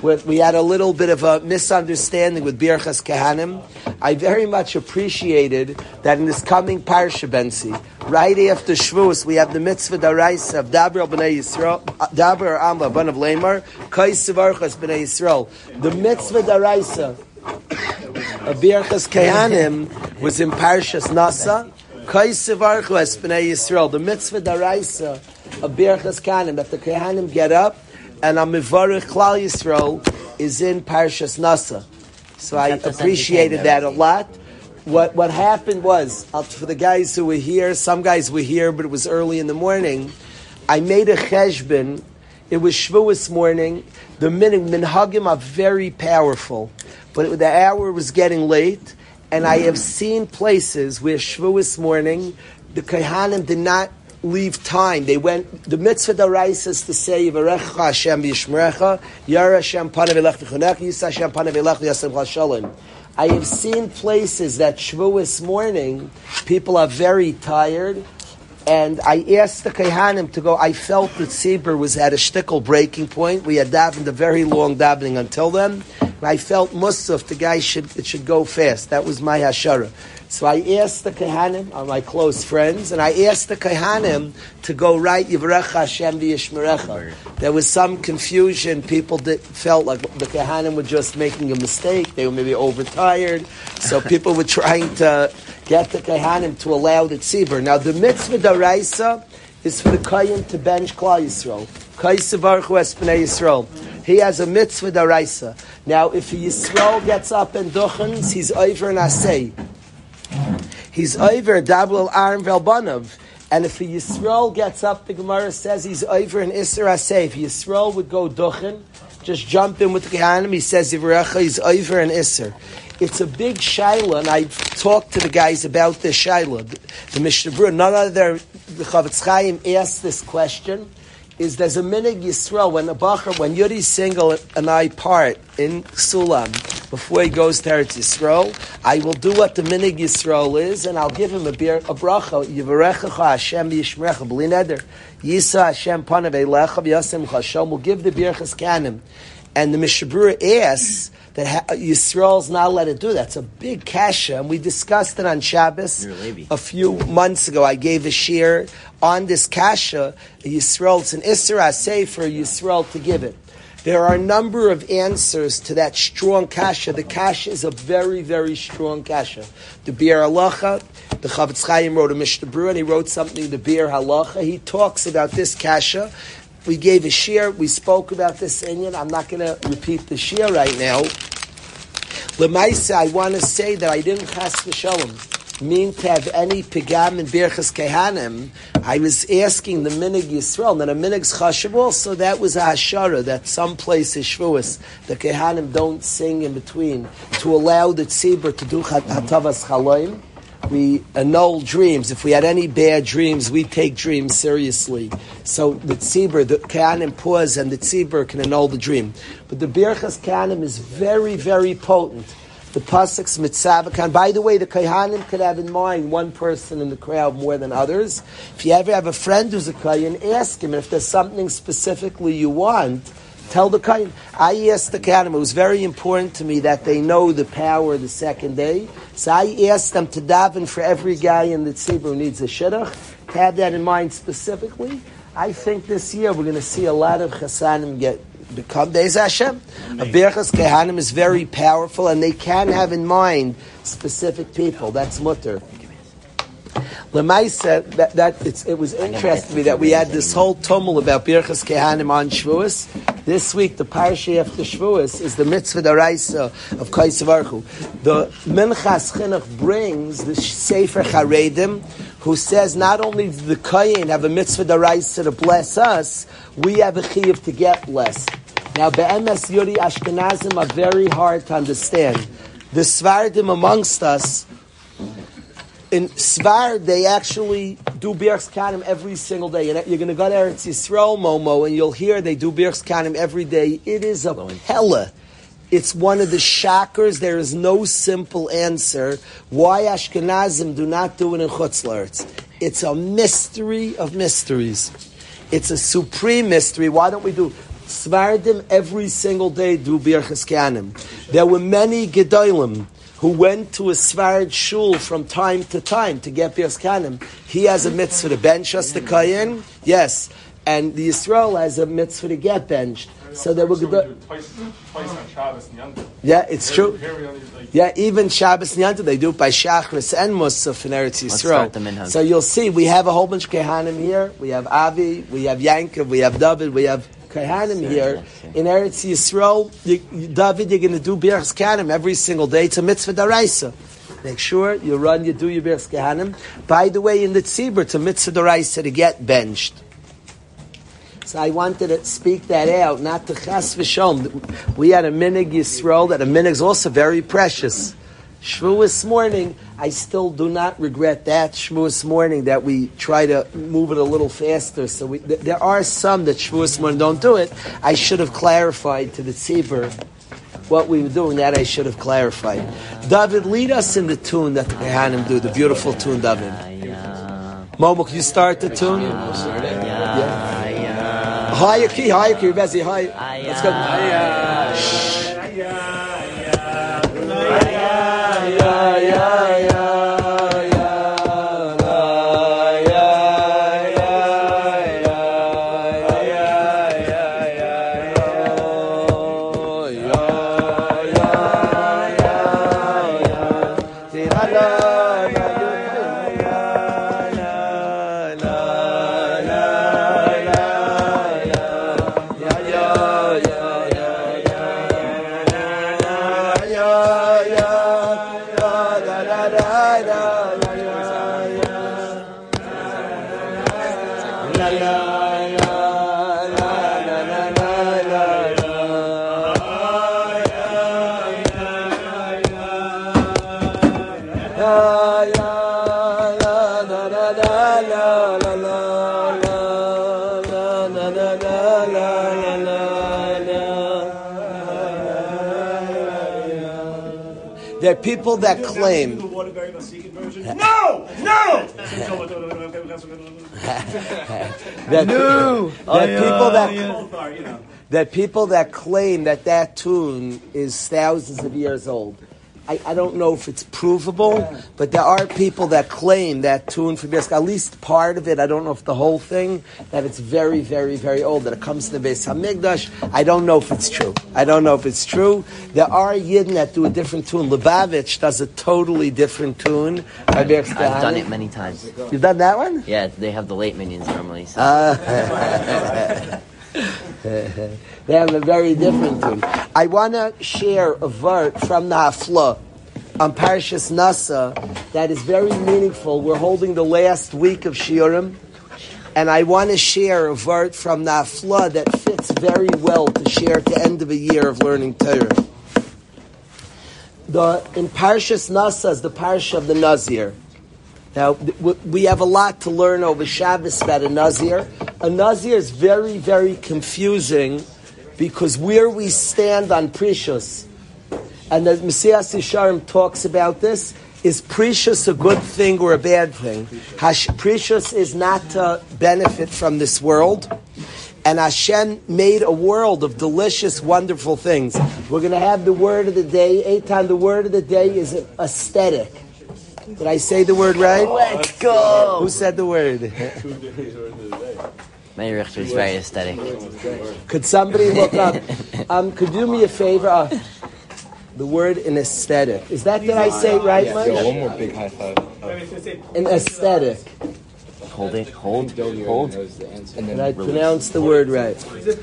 Speaker 2: we had a little bit of a misunderstanding with Birchas Kehanim. I very much appreciated that in this coming Parsha Bensi, right after Shavuos, we have the mitzvah daraisa of Daber b'nei Yisrael, Daber Amla ban of Lamar, Kais Varchas b'nei Yisrael. The mitzvah daraisa of Birchas Kehanim was in Parshas Nasa. Kais Varchas b'nei Yisrael. The mitzvah daraisa of Birchas Kehanim that the Kehanim get up and a Mivarech Klal Yisrael is in Parshas Nasa. So I appreciated that a lot. What what happened was uh, for the guys who were here, some guys were here, but it was early in the morning. I made a cheshbon. It was Shavuos morning. The min- minhagim are very powerful, but it, the hour was getting late, and I have seen places where Shavuos morning the kohanim did not leave time. They went, the mitzvah daraisa is to say, Yivarecha Hashem v'yishmerecha, Hashem panav elech v'chunecha, Yisa Hashem panav v'yasem chashalim. I have seen places that Shavuos morning, people are very tired, and I asked the Kehanim to go. I felt that tzibur was at a shtickle breaking point. We had davened a very long davening until then. I felt Musaf, the guy should it should go fast. That was my hashara. So I asked the Kehanim, are my close friends, and I asked the Kehanim to go right Yivrech Hashem v'yishmerecha. There was some confusion. People did, felt like the Kehanim were just making a mistake. They were maybe overtired. So people were trying to get the Kehanim to allow the tzibur. Now the mitzvah daraisa is for the Kayan to bench Klal Yisrael. Kaisavarchu Espnei Yisrael. He has a mitzvah daraisa. Now if Yisrael gets up and duchens, he's over and asay. He's over dabel arm velbanav. And if Yisrael gets up, the Gemara says he's over in Asay. If Yisrael would go duchen, just jump in with the Kehanim, he says Yivrecha, he's over in Isser. It's a big shaila, and I've talked to the guys about this shaila. The, the Mishnah none other, the Chafetz Chaim asked this question, is there's a minig Yisrael, when a Bachar, when Yuri single and I part in Sulam, before he goes to Eretz Yisrael, I will do what the minig Yisrael is, and I'll give him a, beer, a bracha, Yivarecha Hashem Yishmerecha, B'li Neder, Yisa Hashem Panav Eilecha V'yasem Chashom, will give the Birchas Kanim. And the Mishnah Berurah asks, that ha- Yisrael's not allowed to do that. It's a big kasha, and we discussed it on Shabbos
Speaker 9: a
Speaker 2: few months ago. I gave a shiur on this kasha. Uh, Yisrael, it's an Isra say for Yisrael to give it. There are a number of answers to that strong kasha. The kasha is a very, very strong kasha. The Biur Halacha, the Chafetz Chaim wrote a Mishnah Berurah, and he wrote something, the Biur Halacha. He talks about this kasha. We gave a shiur. We spoke about this inyan. I'm not going to repeat the shiur right now. Lemaisa, I want to say that I didn't chas v'shalom mean to have any pigam in birchas kehanim. I was asking the minig Yisrael, and a minig's chashav also, that was a hashara, that some places shvuas, the kehanim don't sing in between, to allow the tzibur to do hatavas chaloim. We annul dreams. If we had any bad dreams, we take dreams seriously. So the tzibur, the kehanim pause, and the tzibur can annul the dream. But the birchas kehanim is very, very potent. The pasuk's mitzavakan. By the way, the kohanim could have in mind one person in the crowd more than others. If you ever have a friend who's a kohen, ask him. If there's something specifically you want, tell the kohen. I asked the kohanim. It was very important to me that they know the power the second day. So I asked them to daven for every guy in the tzibur who needs a shidduch. To have that in mind specifically. I think this year we're going to see a lot of chasanim get become Beis Hashem. A Birchas Kehanim is very powerful, and they can have in mind specific people. That's mutter. Lemaisa, that, that it was interesting to me that we had this whole tumult about Birchas Kehanim on Shavuos. This week, the parsha after Shavuos is the mitzvah daraisa of Kaisavarchu. The Minchas Chinuch brings the Sefer Charedim, who says not only does the Kayin have a mitzvah daraisa to bless us, we have a chiyuv to get blessed. Now, Be'emes Yuri Ashkenazim are very hard to understand. The Sefardim amongst us, in Svar, they actually do Birchs Kanim every single day. And you're going to go to Eretz Yisrael, Momo, and you'll hear they do Birchs Kanim every day. It is a hella. It's one of the shockers. There is no simple answer why Ashkenazim do not do it in Chutz La'aretz. It's a mystery of mysteries. It's a supreme mystery. Why don't we do Sefardim every single day do Birchas Kanim? There were many Gedolim who went to a Sefard shul from time to time to get Birchas Kanim. He has a mitzvah to bench us the Kayin, yes, and the Yisrael has a mitzvah to get benched. So there were Gedolim.
Speaker 9: Twice, twice on Shabbos and
Speaker 2: Yeah, it's true.
Speaker 9: Here we only like
Speaker 2: Yeah, even Shabbos and they do it by Shachris and Musaf in Eretz Yisrael.
Speaker 3: start the minhag.
Speaker 2: So you'll see, we have a whole bunch of Kehanim here. We have Avi, we have Yankov, we have David, we have Kehanim here. In Eretz Yisrael, you, you- David, you're going to do Birchs Kehanim every single day. It's a mitzvah daraisa. Make sure you run, you do your Birchs Kehanim. By the way, in the Tzibur, it's a mitzvah daraisa to get benched. So I wanted to speak that out, not to chas v'shom. We had a minig Yisrael, that a minig is also very precious. Shavuos morning, I still do not regret that Shavuos morning that we try to move it a little faster. So we, th- there are some that Shavuos morning don't do it. I should have clarified to the tzibur what we were doing. That I should have clarified. David, lead us in the tune that the Kehanim do, the beautiful tune, David. Momok, you start the tune. Yeah. Higher key, higher key, Bezzy, high. Let's go. There are people that claim
Speaker 4: The Waterbury Muskegon version. No! No!
Speaker 2: that,
Speaker 3: No!
Speaker 2: that people that
Speaker 4: Both are, you know.
Speaker 2: that people that claim that that tune is thousands of years old. I, I don't know if it's provable, but there are people that claim that tune for Beis, at least part of it, I don't know if the whole thing, that it's very, very, very old, that it comes to the Beis Hamikdash. I don't know if it's true. I don't know if it's true. There are Yidden that do a different tune. Lubavitch does a totally different tune.
Speaker 10: I've done it many times.
Speaker 2: You've done that one?
Speaker 10: Yeah, they have the late minions normally. So.
Speaker 2: Uh, they have a very different tune. I want to share a vert from the Hafla on Parashas Nasa that is very meaningful. We're holding the last week of Shiurim, and I want to share a vert from the Hafla that fits very well to share at the end of a year of learning Torah. The, in Parashas Nasa is the Parasha of the Nazir. Now, we have a lot to learn over Shabbos about a Nazir. A Nazir is very, very confusing because where we stand on Perishus, and the Mesillas Yesharim talks about this, is Perishus a good thing or a bad thing? Hash, Perishus is not to benefit from this world. And Hashem made a world of delicious, wonderful things. We're going to have the word of the day. Eitan, the word of the day is aesthetic. Did I say the word right?
Speaker 10: Let's go.
Speaker 2: Who said the word?
Speaker 10: Meir Richter is very aesthetic.
Speaker 2: Could somebody look up? Um, could you do me a favor? Uh, the word in aesthetic. Is that did I say it right, Mike?
Speaker 6: Yo, one more big high five.
Speaker 2: An aesthetic.
Speaker 10: Hold it, hold, hold.
Speaker 2: And I pronounced the word right.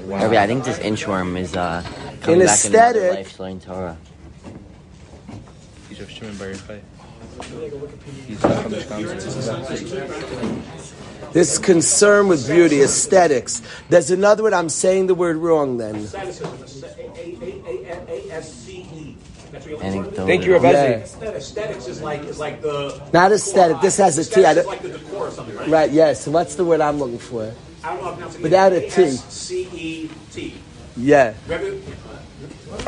Speaker 10: Rabbi, I think this inchworm is uh, coming
Speaker 2: In
Speaker 10: back in another
Speaker 2: aesthetic-
Speaker 10: life, learning Torah.
Speaker 6: He's of Shimon Bar Yochai. He's back from Wisconsin.
Speaker 2: This concern with beauty, aesthetics. There's another word. I'm saying the word wrong. Then
Speaker 4: A-S-C-E. That's what you're looking for?
Speaker 10: Anecdotal.
Speaker 6: Thank you, Rabbi.
Speaker 2: Yeah.
Speaker 4: Aesthetics is like, is like the.
Speaker 2: not aesthetic. This has a T.
Speaker 4: Aesthetics like the decor or something, right?
Speaker 2: right? Yes. What's the word I'm looking for?
Speaker 4: I don't know if I'm pronouncing it.
Speaker 2: Without a T.
Speaker 4: A-S-C-E-T.
Speaker 2: Yeah.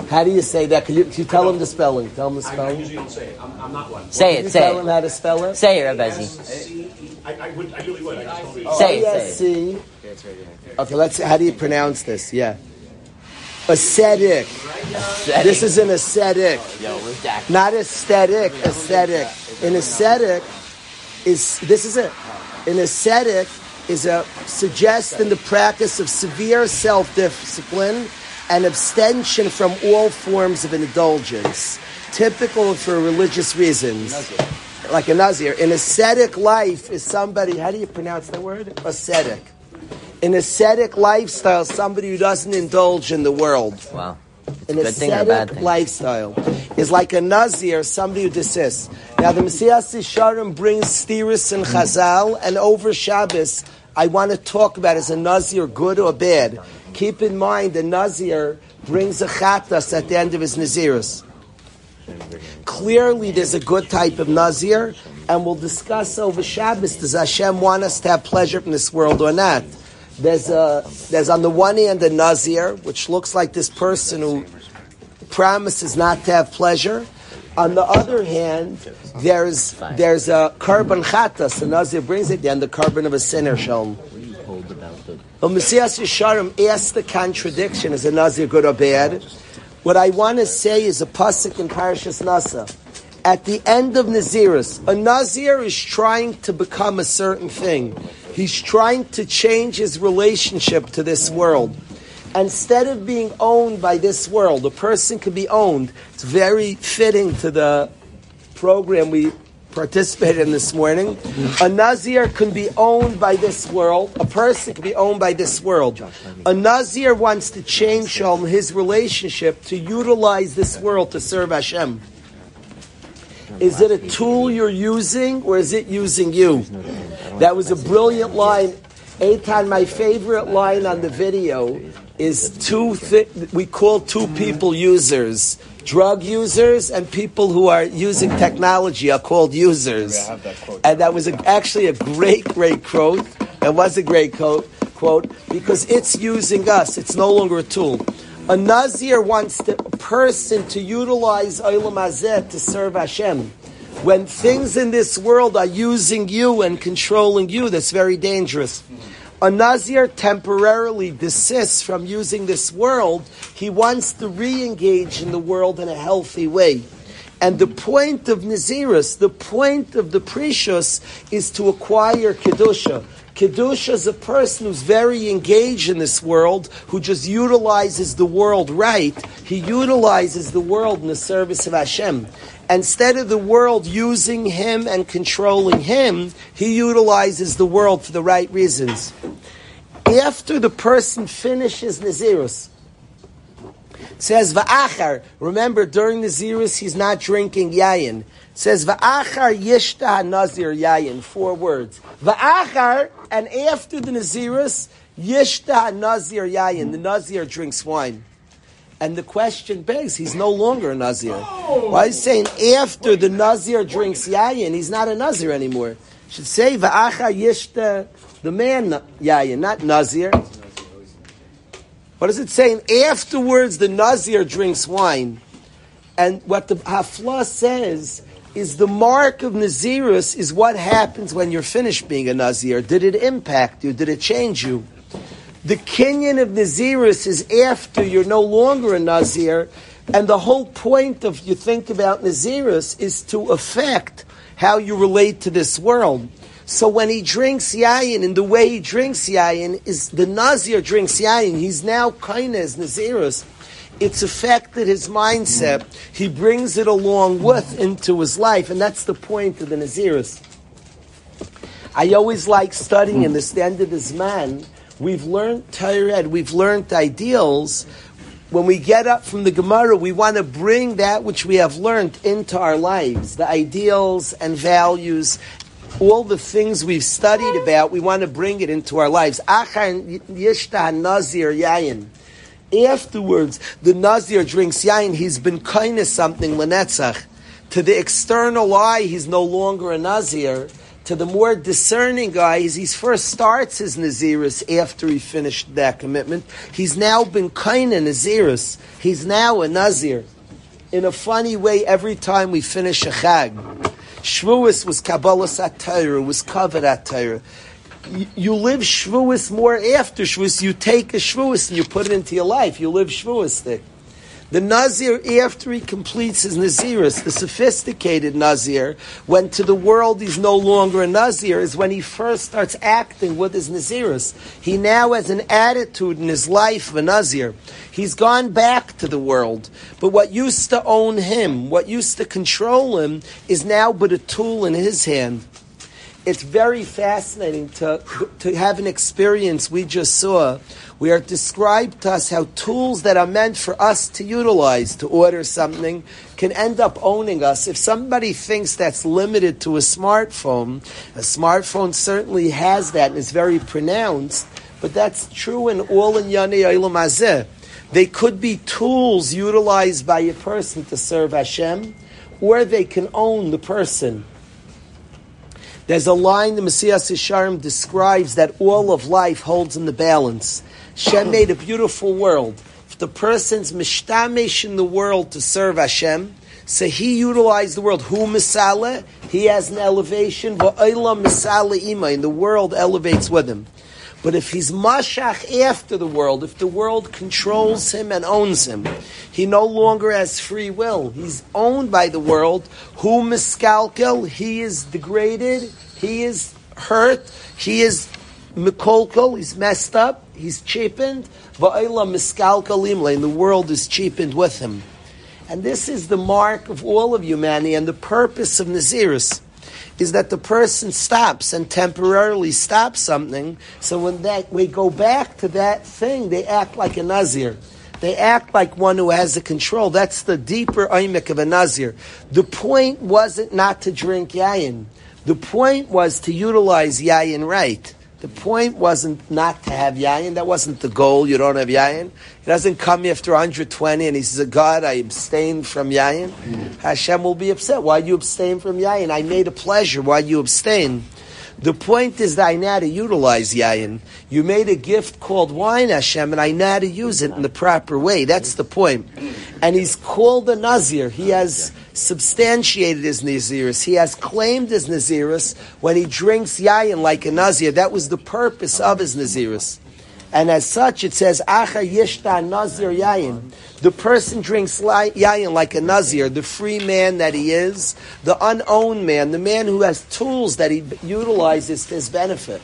Speaker 2: How do you say that? Can you, can you tell him the spelling? Tell him the
Speaker 4: I, I
Speaker 2: spelling.
Speaker 4: usually don't say it. I'm, I'm not one.
Speaker 10: Say
Speaker 2: you
Speaker 10: it, say
Speaker 2: tell him how to spell it?
Speaker 10: Say it.
Speaker 4: C-E. I, I would, I really would. I just don't read.
Speaker 10: Say it, say it.
Speaker 2: Okay, let's. How do you pronounce this? Yeah. Ascetic. This is an ascetic.
Speaker 10: Oh,
Speaker 2: not aesthetic, aesthetic. An ascetic is this is it. An ascetic is a suggest in the practice of severe self-discipline and abstention from all forms of indulgence, typical for religious reasons. Like a Nazir. An ascetic life is somebody, how do you pronounce that word? Ascetic. An ascetic lifestyle, is somebody who doesn't indulge in the world
Speaker 10: Wow. It's a
Speaker 2: an
Speaker 10: good thing or a bad
Speaker 2: ascetic
Speaker 10: thing?
Speaker 2: lifestyle is like a nazir, somebody who desists. Now the Mesillas Yesharim brings stiris and mm. chazal, and over Shabbos, I want to talk about is a nazir good or bad. Keep in mind, the nazir brings a chatas at the end of his nazirus. Clearly, there's a good type of nazir, and we'll discuss over Shabbos. Does Hashem want us to have pleasure from this world or not? There's a there's on the one hand a nazir, which looks like this person who promises not to have pleasure. On the other hand, there's there's a korban chatas. The nazir brings it down the korban of a sinner. Shalom.
Speaker 10: The
Speaker 2: Well, Mesillas Yesharim asks the contradiction: Is a nazir good or bad? What I want to say is a pasuk in Parashas Nasa. At the end of Nazirus, a Nazir is trying to become a certain thing. He's trying to change his relationship to this world. Instead of being owned by this world, a person can be owned. It's very fitting to the program we participated in this morning. A Nazir can be owned by this world. A person can be owned by this world. A Nazir wants to change Shalom, his relationship to utilize this world to serve Hashem. Is it a tool you're using or is it using you? That was a brilliant line. Eitan, my favorite line on the video is two. Thi- we call two people users. Drug users and people who are using technology are called users.
Speaker 6: That.
Speaker 2: And that was a, actually a great, great quote. It was a great quote, quote because it's using us. It's no longer a tool. A Nazir wants the person to utilize Olam Hazeh to serve Hashem. When things in this world are using you and controlling you, that's very dangerous. A Nazir temporarily desists from using this world. He wants to re-engage in the world in a healthy way. And the point of Nazirus, the point of the Perishus, is to acquire Kedusha. Kedusha is a person who's very engaged in this world, who just utilizes the world right. He utilizes the world in the service of Hashem. Instead of the world using him and controlling him, he utilizes the world for the right reasons. After the person finishes Nazirus, says Va'achar. Remember, during the Zirus, he's not drinking yayin. Says Va'achar yishta nazir yayin. Four words. Va'achar, and after the Nazirus, yishta nazir yayin. The Nazir drinks wine. And the question begs, he's no longer a Nazir. Why is saying after the Nazir drinks yayin, he's not a Nazir anymore? Should say Va'achar yishta, the man yayin, not Nazir. What is it saying? Afterwards, the Nazir drinks wine. And what the Hafla says is the mark of Nazirus is what happens when you're finished being a Nazir. Did it impact you? Did it change you? The kinyan of Nazirus is after you're no longer a Nazir, and the whole point of you think about Nazirus is to affect how you relate to this world. So when he drinks yayin, and the way he drinks yayin is the Nazir drinks yayin, he's now kind as Nazirus. It's affected his mindset. He brings it along with into his life, and that's the point of the Nazirus. I always like studying in the standard as man. We've learned Torah, we've learned ideals. When we get up from the Gemara, we want to bring that which we have learned into our lives, the ideals and values all the things we've studied about, we want to bring it into our lives. Afterwards, the Nazir drinks yayin, he's been kind of something, Lenetzach. To the external eye, he's no longer a Nazir. To the more discerning guy, he first starts his Naziris after he finished that commitment. He's now been kind of Naziris. He's now a Nazir. In a funny way, every time we finish a Chag, Shavuos was Kabbalah Satira, was covered at Torah. You live Shavuos more after Shavuos. You take a Shavuos and you put it into your life. You live Shavuos there. The Nazir, after he completes his Naziris, the sophisticated Nazir, when to the world he's no longer a Nazir, is when he first starts acting with his Naziris. He now has an attitude in his life of a Nazir. He's gone back to the world. But what used to own him, what used to control him, is now but a tool in his hand it's very fascinating to, to have an experience we just saw where it described to us how tools that are meant for us to utilize to order something can end up owning us. If somebody thinks that's limited to a smartphone, a smartphone certainly has that and is very pronounced, but that's true in all in Yani Yanei Olam They could be tools utilized by a person to serve Hashem, or they can own the person. There's a line the Mesillas Yesharim describes that all of life holds in the balance. Shem made a beautiful world. If the person's mishtamish in the world to serve Hashem, so he utilized the world. Who misale? He has an elevation. Va'ila misale ima, and the world elevates with him. But if he's mashach after the world, if the world controls him and owns him, he no longer has free will. He's owned by the world. Who miskalkel? He is degraded. He is hurt. He is mikolkol. He's messed up. He's cheapened. Va'ila miskalkel and the world is cheapened with him. And this is the mark of all of humanity and the purpose of Naziris is that the person stops and temporarily stops something. So when that we go back to that thing, they act like a nazir. They act like one who has the control. That's the deeper oimik of a nazir. The point wasn't not to drink yayin. The point was to utilize yayin right. The point wasn't not to have yayin. That wasn't the goal. You don't have yayin. He doesn't come after 120 and he says, oh God, I abstain from yayin. Hmm. Hashem will be upset. Why you abstain from yayin? I made a pleasure. Why you abstain? The point is that I know how to utilize yayin. You made a gift called wine, Hashem, and I know how to use it in the proper way. That's the point. And he's called a Nazir. He has substantiated his Naziris. He has claimed his Naziris when he drinks yayin like a Nazir. That was the purpose of his Naziris. And as such, it says, Acha yishta nazir yayin. The person drinks yayin like a nazir, the free man that he is, the unowned man, the man who has tools that he utilizes to his benefit.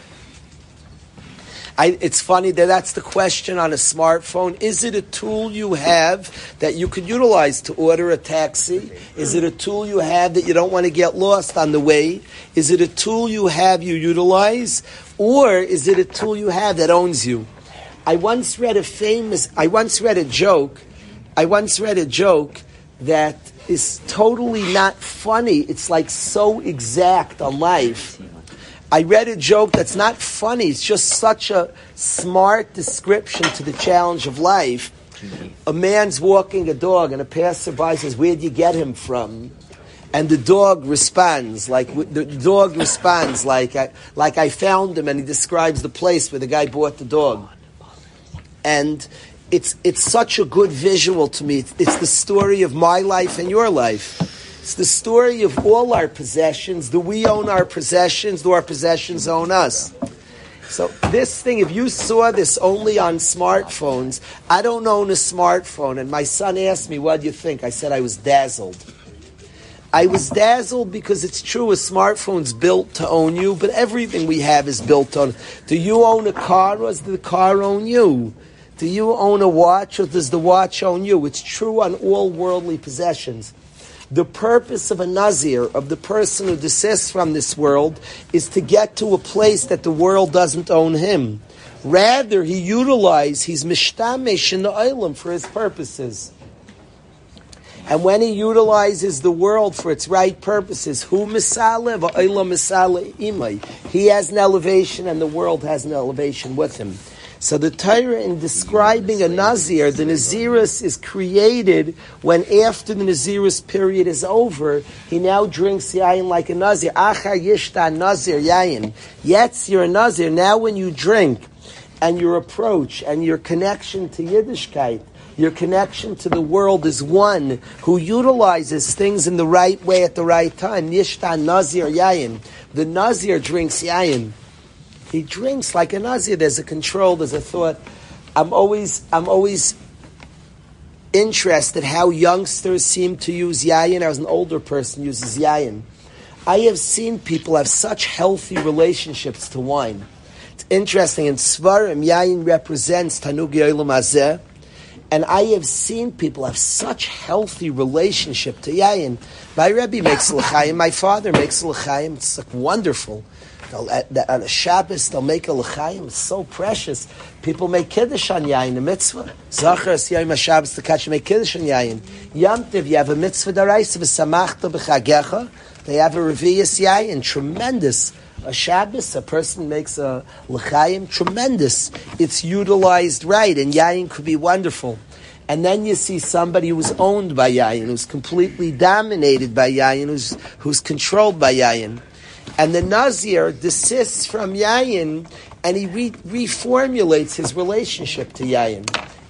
Speaker 2: I, it's funny that that's the question on a smartphone. Is it a tool you have that you could utilize to order a taxi? Is it a tool you have that you don't want to get lost on the way? Is it a tool you have you utilize? Or is it a tool you have that owns you? I once read a famous, I once read a joke, I once read a joke that is totally not funny. It's like so exact on life. I read a joke that's not funny. It's just such a smart description to the challenge of life. A man's walking a dog, and a passerby says, "Where'd you get him from?" And the dog responds like the dog responds like I, like I found him, and he describes the place where the guy bought the dog. And it's it's such a good visual to me. It's, it's the story of my life and your life. It's the story of all our possessions. Do we own our possessions? Do our possessions own us? So this thing, if you saw this only on smartphones, I don't own a smartphone, and my son asked me, "What do you think?" I said I was dazzled. I was dazzled because it's true, a smartphone's built to own you, but everything we have is built on. Do you own a car, or does the car own you? Do you own a watch, or does the watch own you? It's true on all worldly possessions. The purpose of a Nazir, of the person who desists from this world, is to get to a place that the world doesn't own him. Rather, he utilizes, he's mishtamish in the island for his purposes. And when he utilizes the world for its right purposes, who misale misale imay. He has an elevation and the world has an elevation with him. So the Torah, in describing a Nazir, the Nazirus is created when after the Nazirus period is over, he now drinks yayin like a Nazir. Achar yishta Nazir yayin. Yet you're a Nazir. Now when you drink, and your approach and your connection to Yiddishkeit, your connection to the world is one who utilizes things in the right way at the right time. Yishta Nazir yayin. The Nazir drinks yayin. He drinks like a Nazir. There's a control, there's a thought. I'm always, I'm always interested how youngsters seem to use yayin as an older person uses yayin. I have seen people have such healthy relationships to wine. It's interesting. In sefarim, yayin represents Tanugi Olam Hazeh. And I have seen people have such healthy relationship to yayin. My Rebbe makes l'chaim. My father makes l'chaim. It's like wonderful. At a Shabbos, they'll make a l'chaim. It's so precious. People make kiddush on yayin, a mitzvah. Zachar es yom Shabbos to catch make kiddush on yayin. Yom Tiv, you have a mitzvah daraisa v'samachta b'chagecha. They have a reviyas yayin, tremendous. A Shabbos, a person makes a l'chaim, tremendous. It's utilized right, and yayin could be wonderful. And then you see somebody who's owned by yayin, who's completely dominated by yayin, who's, who's controlled by yayin. And the Nazir desists from Yayin and he re- reformulates his relationship to Yayin.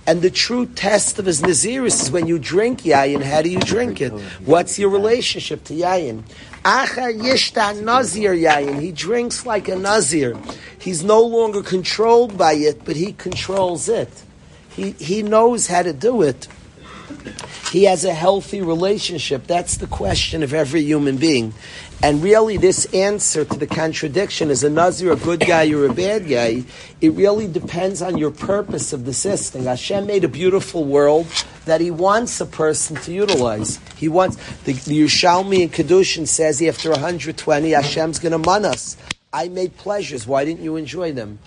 Speaker 2: And the true test of his Naziris is when you drink Yayin, how do you drink it? What's your relationship to Yayin? Achar Yishta Nazir Yayin. He drinks like a Nazir. He's no longer controlled by it, but he controls it. He, he knows how to do it. He has a healthy relationship. That's the question of every human being. And really, this answer to the contradiction is a Nazir a good guy or a bad guy? It really depends on your purpose of the system. Hashem made a beautiful world that He wants a person to utilize. He wants the, the Yerushalmi in Kiddushin says after 120, Hashem's going to man us. I made pleasures. Why didn't you enjoy them?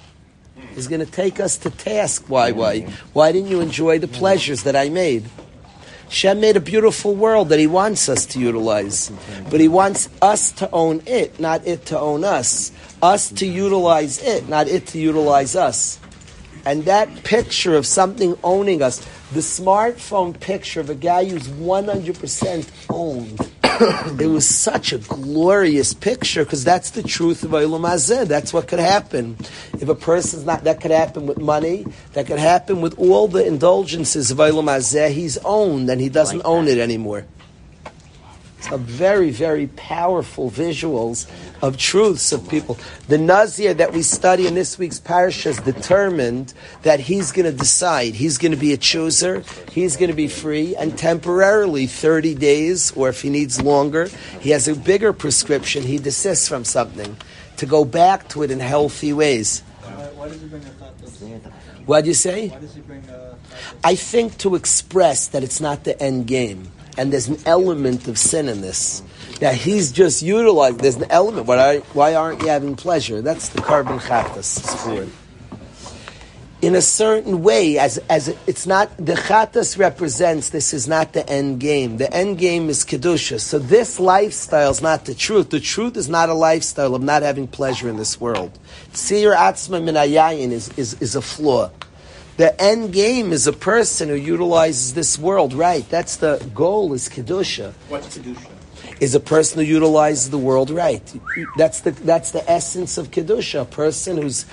Speaker 2: He's going to take us to task. Why? Why? Why didn't you enjoy the pleasures that I made? Shem made a beautiful world that He wants us to utilize, but He wants us to own it, not it to own us. Us to utilize it, not it to utilize us. And that picture of something owning us, the smartphone picture of a guy who's 100% owned, it was such a glorious picture because that's the truth of Olam Hazeh. That's what could happen. If a person's not, that could happen with money, that could happen with all the indulgences of Olam Hazeh. He's owned and he doesn't
Speaker 10: Like
Speaker 2: own
Speaker 10: that.
Speaker 2: it anymore. Some very, very powerful visuals of truths of people. The Nazir that we study in this week's parsha is determined that he's going to decide. He's going to be a chooser. He's going to be free, and temporarily, 30 days, or if he needs longer, he has a bigger prescription. He desists from something to go back to it in healthy ways.
Speaker 8: Why does he bring a?
Speaker 2: What do you say?
Speaker 8: Why does he bring a
Speaker 2: I think to express that it's not the end game, and there's an element of sin in this. That he's just utilized. There's an element. Why, why aren't you having pleasure? That's the korban chatas for it. In a certain way, as as it's not the chatas represents. This is not the end game. The end game is kedusha. So this lifestyle is not the truth. The truth is not a lifestyle of not having pleasure in this world. Seir atzma min hayayin is, is is a flaw. The end game is a person who utilizes this world right. That's the goal. Is kedusha
Speaker 4: What's kedusha?
Speaker 2: is a person who utilizes the world right. That's the that's the essence of kedusha. A person whose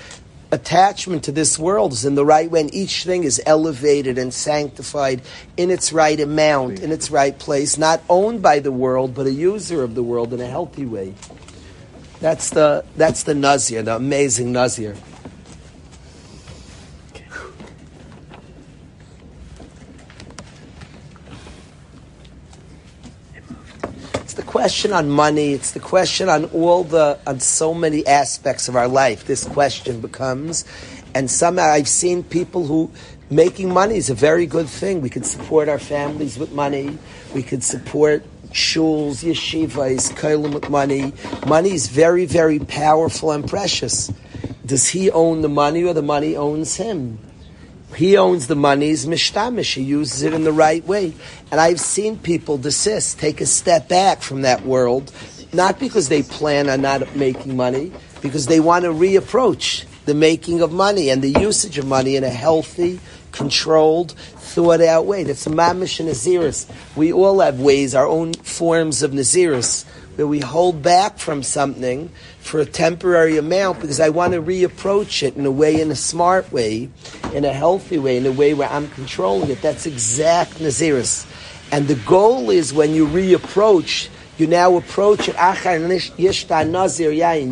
Speaker 2: attachment to this world is in the right way, and each thing is elevated and sanctified in its right amount, in its right place, not owned by the world, but a user of the world in a healthy way. That's the that's the nazir, the amazing nazir. It's the question on money. It's the question on all the on so many aspects of our life. This question becomes, and somehow I've seen people who making money is a very good thing. We could support our families with money. We could support shuls, yeshivas, kolim with money. Money is very, very powerful and precious. Does he own the money or the money owns him? He owns the money, he's mishtamish. He uses it in the right way. And I've seen people desist, take a step back from that world, not because they plan on not making money, because they want to reapproach the making of money and the usage of money in a healthy, controlled, thought out way. That's a mamish and naziris. We all have ways, our own forms of naziris, where we hold back from something for a temporary amount because I want to reapproach it in a way, in a smart way, in a healthy way, in a way where I'm controlling it. That's exact naziris. And the goal is when you reapproach, you now approach it.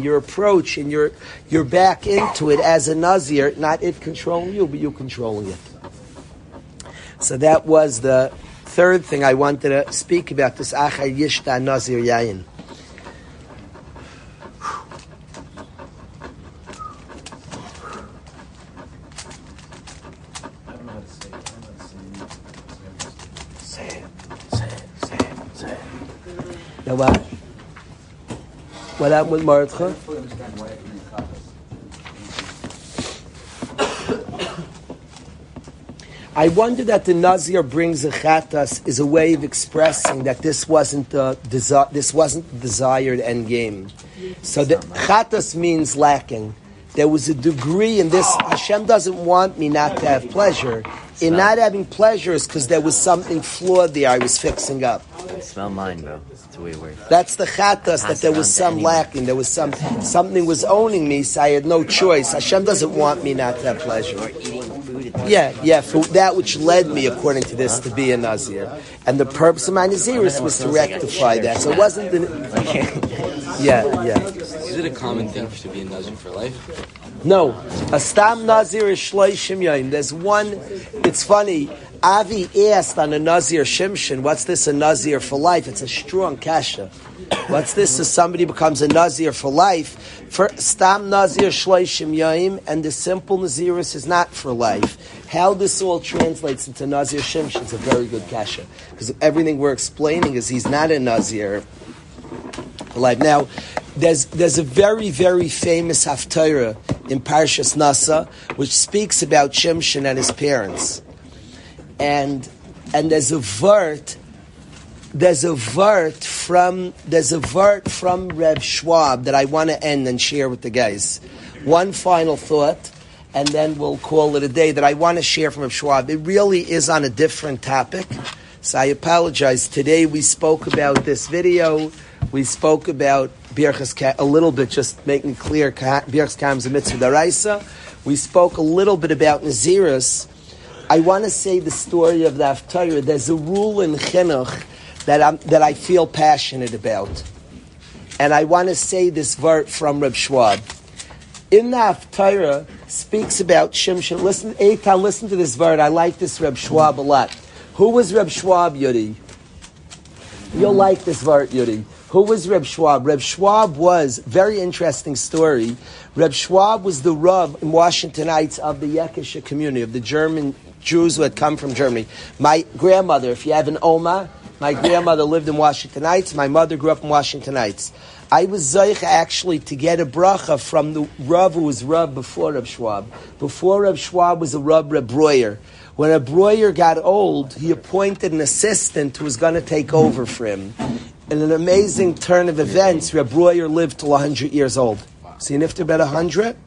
Speaker 2: Your approach and you're you're back into it as a nazir, not it controlling you, but you controlling it. So that was the third thing I wanted to speak about. This achar yishta nazir yain.
Speaker 3: I don't know how to say it. I don't know how to say it.
Speaker 2: Say it, say it, say it, say Now what? What happened with Maritcha?
Speaker 3: I
Speaker 2: wonder that the Nazir brings a chatas is a way of expressing that this wasn't the desi- this wasn't the desired end game. So the chatas means lacking. There was a degree in this. Hashem doesn't want me not to have pleasure. In not having pleasures because there was something flawed there I was fixing up.
Speaker 10: Smell mine, bro. It's way worse.
Speaker 2: That's the chatas that there was some lacking. There was some something was owning me, so I had no choice. Hashem doesn't want me not to have pleasure.
Speaker 10: Or eating food. It's
Speaker 2: Yeah, yeah, for that which led me, according to this, to be a Nazir. And the purpose of my Naziris was to rectify that. So it wasn't the. Yeah, yeah.
Speaker 11: Is it a common thing to be a Nazir for life?
Speaker 2: No. A Stam Nazir is Shloishim. There's one, it's funny. Avi asked on a Nazir Shimshin, what's this a Nazir for life? It's a strong kasha. What's this if somebody becomes a Nazir for life? For Stam Nazir Shloishim Yom, and the simple Naziris is not for life. How this all translates into Nazir Shimshin is a very good kasha. Because everything we're explaining is he's not a Nazir for life. Now, there's there's a very very famous haftarah in Parshas Nasa which speaks about Shimshon and his parents, and and there's a vert. There's a vert from there's a vert from Reb Schwab that I want to end and share with the guys. One final thought, and then we'll call it a day. That I want to share from Reb Schwab. It really is on a different topic, so I apologize. Today we spoke about this video. We spoke about Birchas a little bit, just making clear Birchas Kam is a mitzvah daraisa. We spoke a little bit about Naziris. I want to say the story of the Haftarah. There's a rule in Chinuch that, I'm, that I feel passionate about. And I want to say this word from Reb Schwab. In the Haftarah speaks about Shimshon. Listen, Eitan, listen to this word. I like this Reb Schwab a lot. Who was Reb Schwab, Yuri? You'll like this word, Yuri. Who was Reb Schwab? Reb Schwab was, very interesting story. Reb Schwab was the Rub in Washington Heights of the Yekisha community, of the German Jews who had come from Germany. My grandmother, if you have an Oma, my grandmother lived in Washington Heights. My mother grew up in Washington Heights. I was Zeich actually to get a bracha from the Rav who was Rav before Reb Schwab. Before Reb Schwab was a Rav Reb Breuer. When Reb Breuer got old, he appointed an assistant who was going to take over for him. In an amazing turn of events, Reb Breuer lived till 100 years old. So you nifted about 100?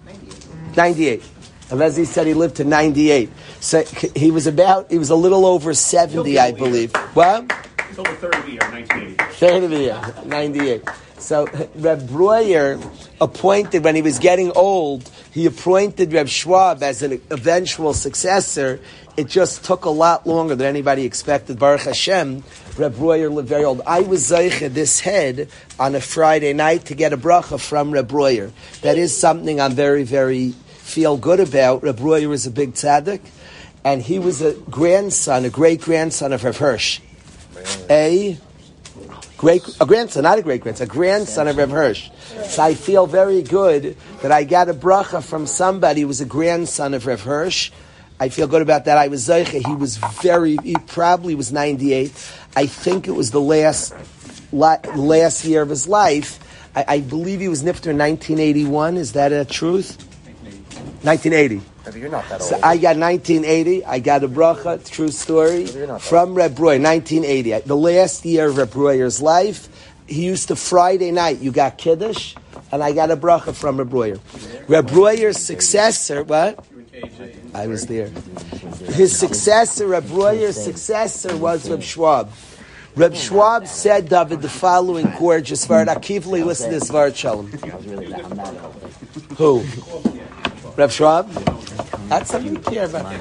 Speaker 2: 98. And as he said, he lived to 98. So he was about, he was a little over 70, I believe. What?
Speaker 9: Until the third of the year, 1980.
Speaker 2: Third of the year, 98. So Reb Breuer appointed, when he was getting old, he appointed Reb Schwab as an eventual successor. It just took a lot longer than anybody expected. Baruch Hashem, Reb Breuer lived very old. I was Zeicha this head on a Friday night to get a bracha from Reb Breuer. That is something I'm very, very feel good about. Reb Breuer is a big tzaddik, and he was a grandson, a great grandson of Rav Hirsch. A great, a grandson, not a great grandson, a grandson of Rav Hirsch. So I feel very good that I got a bracha from somebody who was a grandson of Rav Hirsch. I feel good about that. I was Zeicha. He was very, he probably was 98. I think it was the last, last year of his life. I, I believe he was nifter in 1981. Is that a truth? 1980.
Speaker 12: You're not that old.
Speaker 2: So I got 1980. I got a bracha, true story, from Reb Breuer, 1980. The last year of Reb Breuer's life, he used to Friday night, you got Kiddush, and I got a bracha from Reb Breuer. Reb Breuer's successor, what? I was there. His successor, Reb Breuer's successor was Reb Schwab. Reb Schwab said, David, the following gorgeous word. Akivli, listen to this word, Shalom. Who? Reb Schwab? That's something to care about.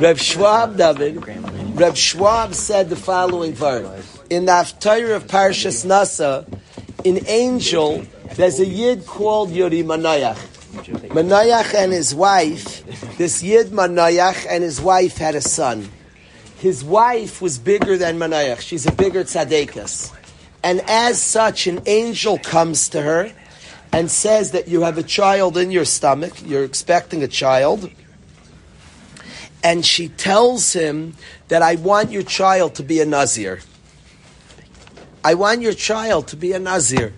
Speaker 2: Reb Schwab, David, Reb Schwab said the following verse. In the Haftarah of Parshas Nasa, in Angel, there's a Yid called Yuri Manayach. Manayach and his wife, this Yid Manayach and his wife had a son. His wife was bigger than Manayach. She's a bigger tzaddikus. And as such, an angel comes to her and says that you have a child in your stomach, you're expecting a child, and she tells him that I want your child to be a Nazir. I want your child to be a Nazir.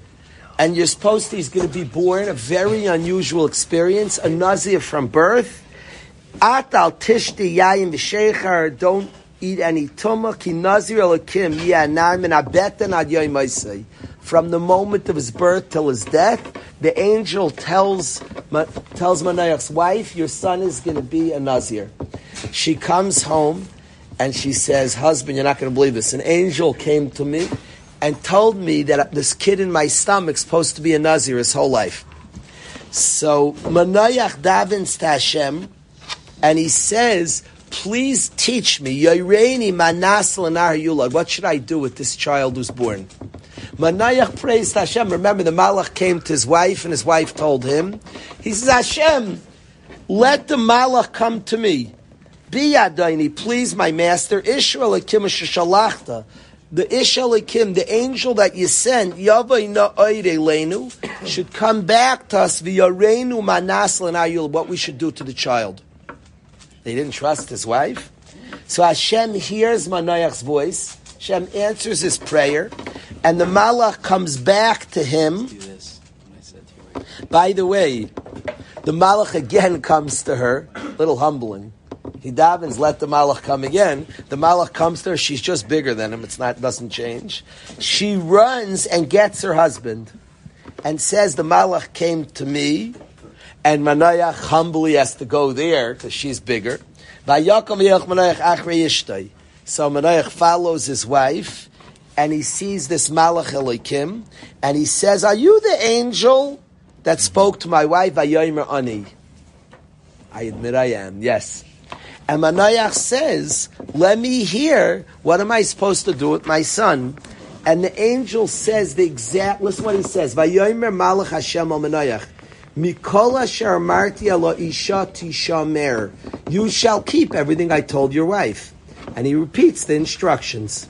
Speaker 2: And you're supposed to, he's going to be born, a very unusual experience, a Nazir from birth. Atal tishti yayin v'sheichar, don't eat any tumah, ki Nazir alakim, yi'anam min abetan ad yoy from the moment of his birth till his death, the angel tells tells Manayach's wife, "Your son is going to be a nazir." She comes home and she says, "Husband, you're not going to believe this. An angel came to me and told me that this kid in my stomach is supposed to be a nazir his whole life." So Manayach davens to Hashem, and he says. Please teach me, Yoreini Manas. What should I do with this child who's born? Manayach praised Hashem. Remember, the Malach came to his wife, and his wife told him, he says, Hashem, let the Malach come to me. Be Adaini, please, my master, Ishra Akim Shalachta. The the angel that you sent, should come back to us via Reinu Manas Ayul, what we should do to the child. They didn't trust his wife. So Hashem hears Manayach's voice. Hashem answers his prayer, and the Malach comes back to him. By the way, the Malach again comes to her, little humbling. He davens, let the Malach come again. The Malach comes to her, she's just bigger than him, it's not, doesn't change. She runs and gets her husband and says, the Malach came to me, and Manayach humbly has to go there, because she's bigger. So Manayach follows his wife, and he sees this Malach Elokim, and he says, Are you the angel that spoke to my wife, Ayomer Ani? I admit I am, yes. And Manayach says, let me hear, what am I supposed to do with my son? And the angel says the exact, listen what he says, Vayomer Malach Hashem isha tishamer. You shall keep everything I told your wife. And he repeats the instructions.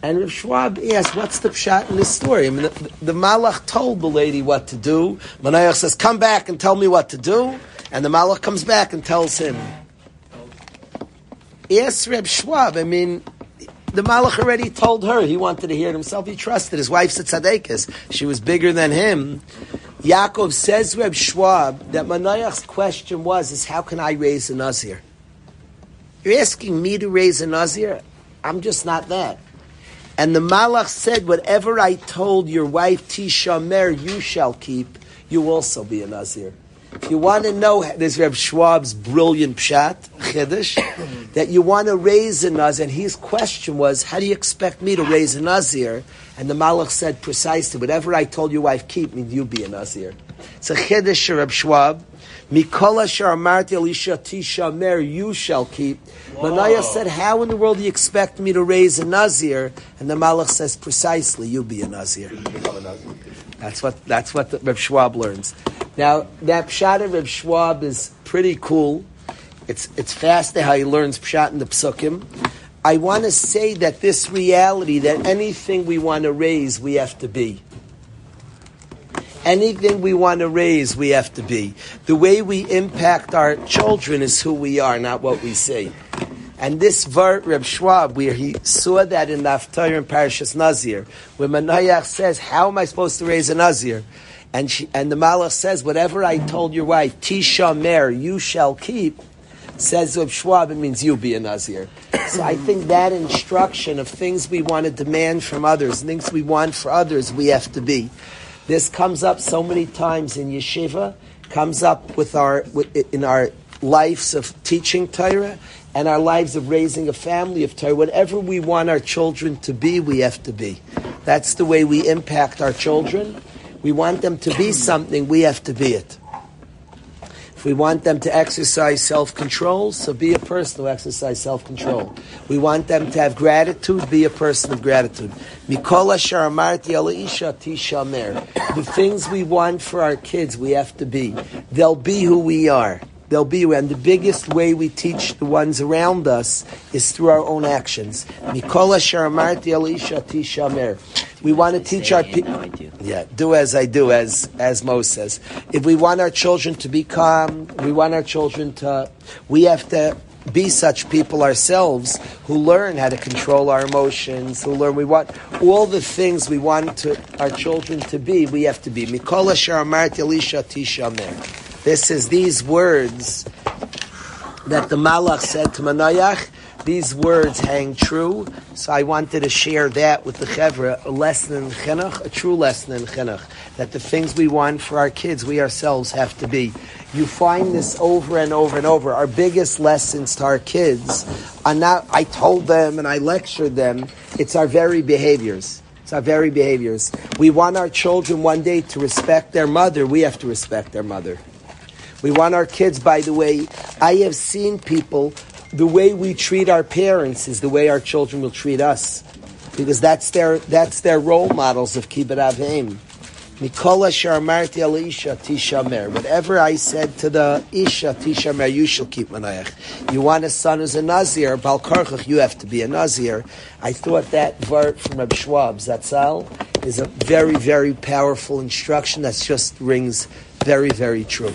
Speaker 2: And Rav Schwab asks, what's the pshat in this story? I mean, the, the malach told the lady what to do. Manayach says, come back and tell me what to do. And the malach comes back and tells him. Yes, Reb Schwab, I mean, the malach already told her he wanted to hear it himself. He trusted his wife's a tzaddikas. She was bigger than him. Yaakov says Reb Schwab that Manayach's question was, is how can I raise a Nazir? You're asking me to raise a Nazir? I'm just not that. And the Malach said, whatever I told your wife Tisha Mer, you shall keep, you also be a Nazir. If you want to know, there's Reb Schwab's brilliant pshat, chiddush, that you want to raise a Nazir, and his question was, how do you expect me to raise a Nazir? And the Malach said precisely, whatever I told your wife keep, means you be a Nazir. It's a chiddush, Reb Schwab. Mikola Sharmarti Elisha Tisha Mer, you shall keep. Manaya said, How in the world do you expect me to raise a Nazir? And the Malach says, Precisely, you be a Nazir. That's what that's what the, Reb Schwab learns. Now that pshat of Reb Schwab is pretty cool. It's it's fascinating how he learns pshat in the psukim. I want to say that this reality that anything we want to raise, we have to be. Anything we want to raise, we have to be. The way we impact our children is who we are, not what we say. And this vert, Reb Schwab, where he saw that in the Haftarah in Parashas Nazir, where Manayach says, "How am I supposed to raise a Nazir?" And she, and the Malach says, "Whatever I told your wife, Tisha Mer, you shall keep." Says Reb Schwab, it means you be a Nazir. So I think that instruction of things we want to demand from others, things we want for others, we have to be. This comes up so many times in yeshiva, comes up with our with, in our lives of teaching Torah and our lives of raising a family of Torah. Whatever we want our children to be, we have to be. That's the way we impact our children. We want them to be something, we have to be it. If we want them to exercise self control, so be a person who exercises self control. We want them to have gratitude, be a person of gratitude. Mikola sharamarti isha tishamer. The things we want for our kids, we have to be. They'll be who we are. They'll be, and the biggest way we teach the ones around us is through our own actions. Mikola sharamarti isha tishamer. We want to teach our people. Yeah, do as I do, as as Moses says. If we want our children to be calm, we want our children to. We have to be such people ourselves who learn how to control our emotions. Who learn we want all the things we want to, our children to be. We have to be. Mikola sharamarti elisha tishamer. This is these words that the Malach said to Manayach these words hang true, so I wanted to share that with the Chevra, a lesson in Chinuch, a true lesson in Chinuch, that the things we want for our kids, we ourselves have to be. You find this over and over and over. Our biggest lessons to our kids are not, I told them and I lectured them, it's our very behaviors. It's our very behaviors. We want our children one day to respect their mother, we have to respect their mother. We want our kids, by the way, I have seen people the way we treat our parents is the way our children will treat us, because that's their that's their role models of kibbut avim. Mikola sharmarti al isha tishamer. Whatever I said to the isha tishamer, you shall keep manayach. You want a son who's a nazir, bal karchach, you have to be a nazir. I thought that vert from Reb Schwab Zatzal is a very very powerful instruction that just rings very very true.